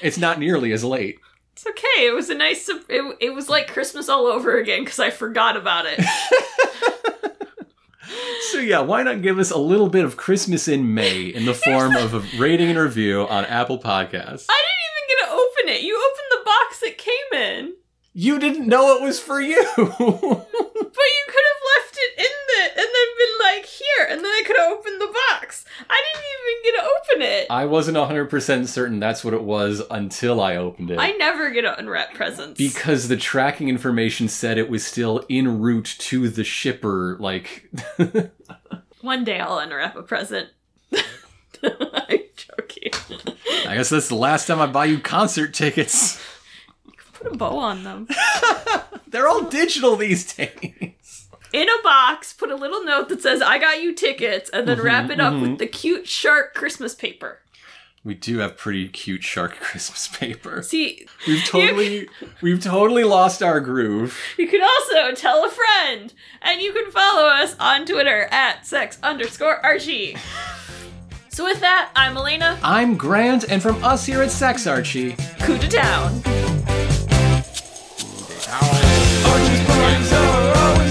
It's not nearly as late. It's okay. It was a nice. It, it was like Christmas all over again because I forgot about it. So yeah, why not give us a little bit of Christmas in May in the form of a rating and review on Apple Podcasts? I didn't even get to open it. You opened the box it came in, You didn't know it was for you. but you could have left it in the and then been like here, and then I could have opened the box. I didn't even get to open it. I wasn't 100% certain that's what it was until I opened it. I never get to unwrap presents. because the tracking information said it was still en route to the shipper, like One day I'll unwrap a present. I'm joking. I guess that's the last time I buy you concert tickets. Put a bow on them. They're all digital these days. In a box, put a little note that says, I got you tickets, and then wrap it up with mm-hmm. the cute shark Christmas paper. We do have pretty cute shark Christmas paper. See, We've totally we've totally lost our groove. you can also tell a friend, and you can follow us on Twitter at sex underscore Archie. So with that, I'm Elena, I'm Grant, and from us here at Sex Archie. Coo to town. Archie's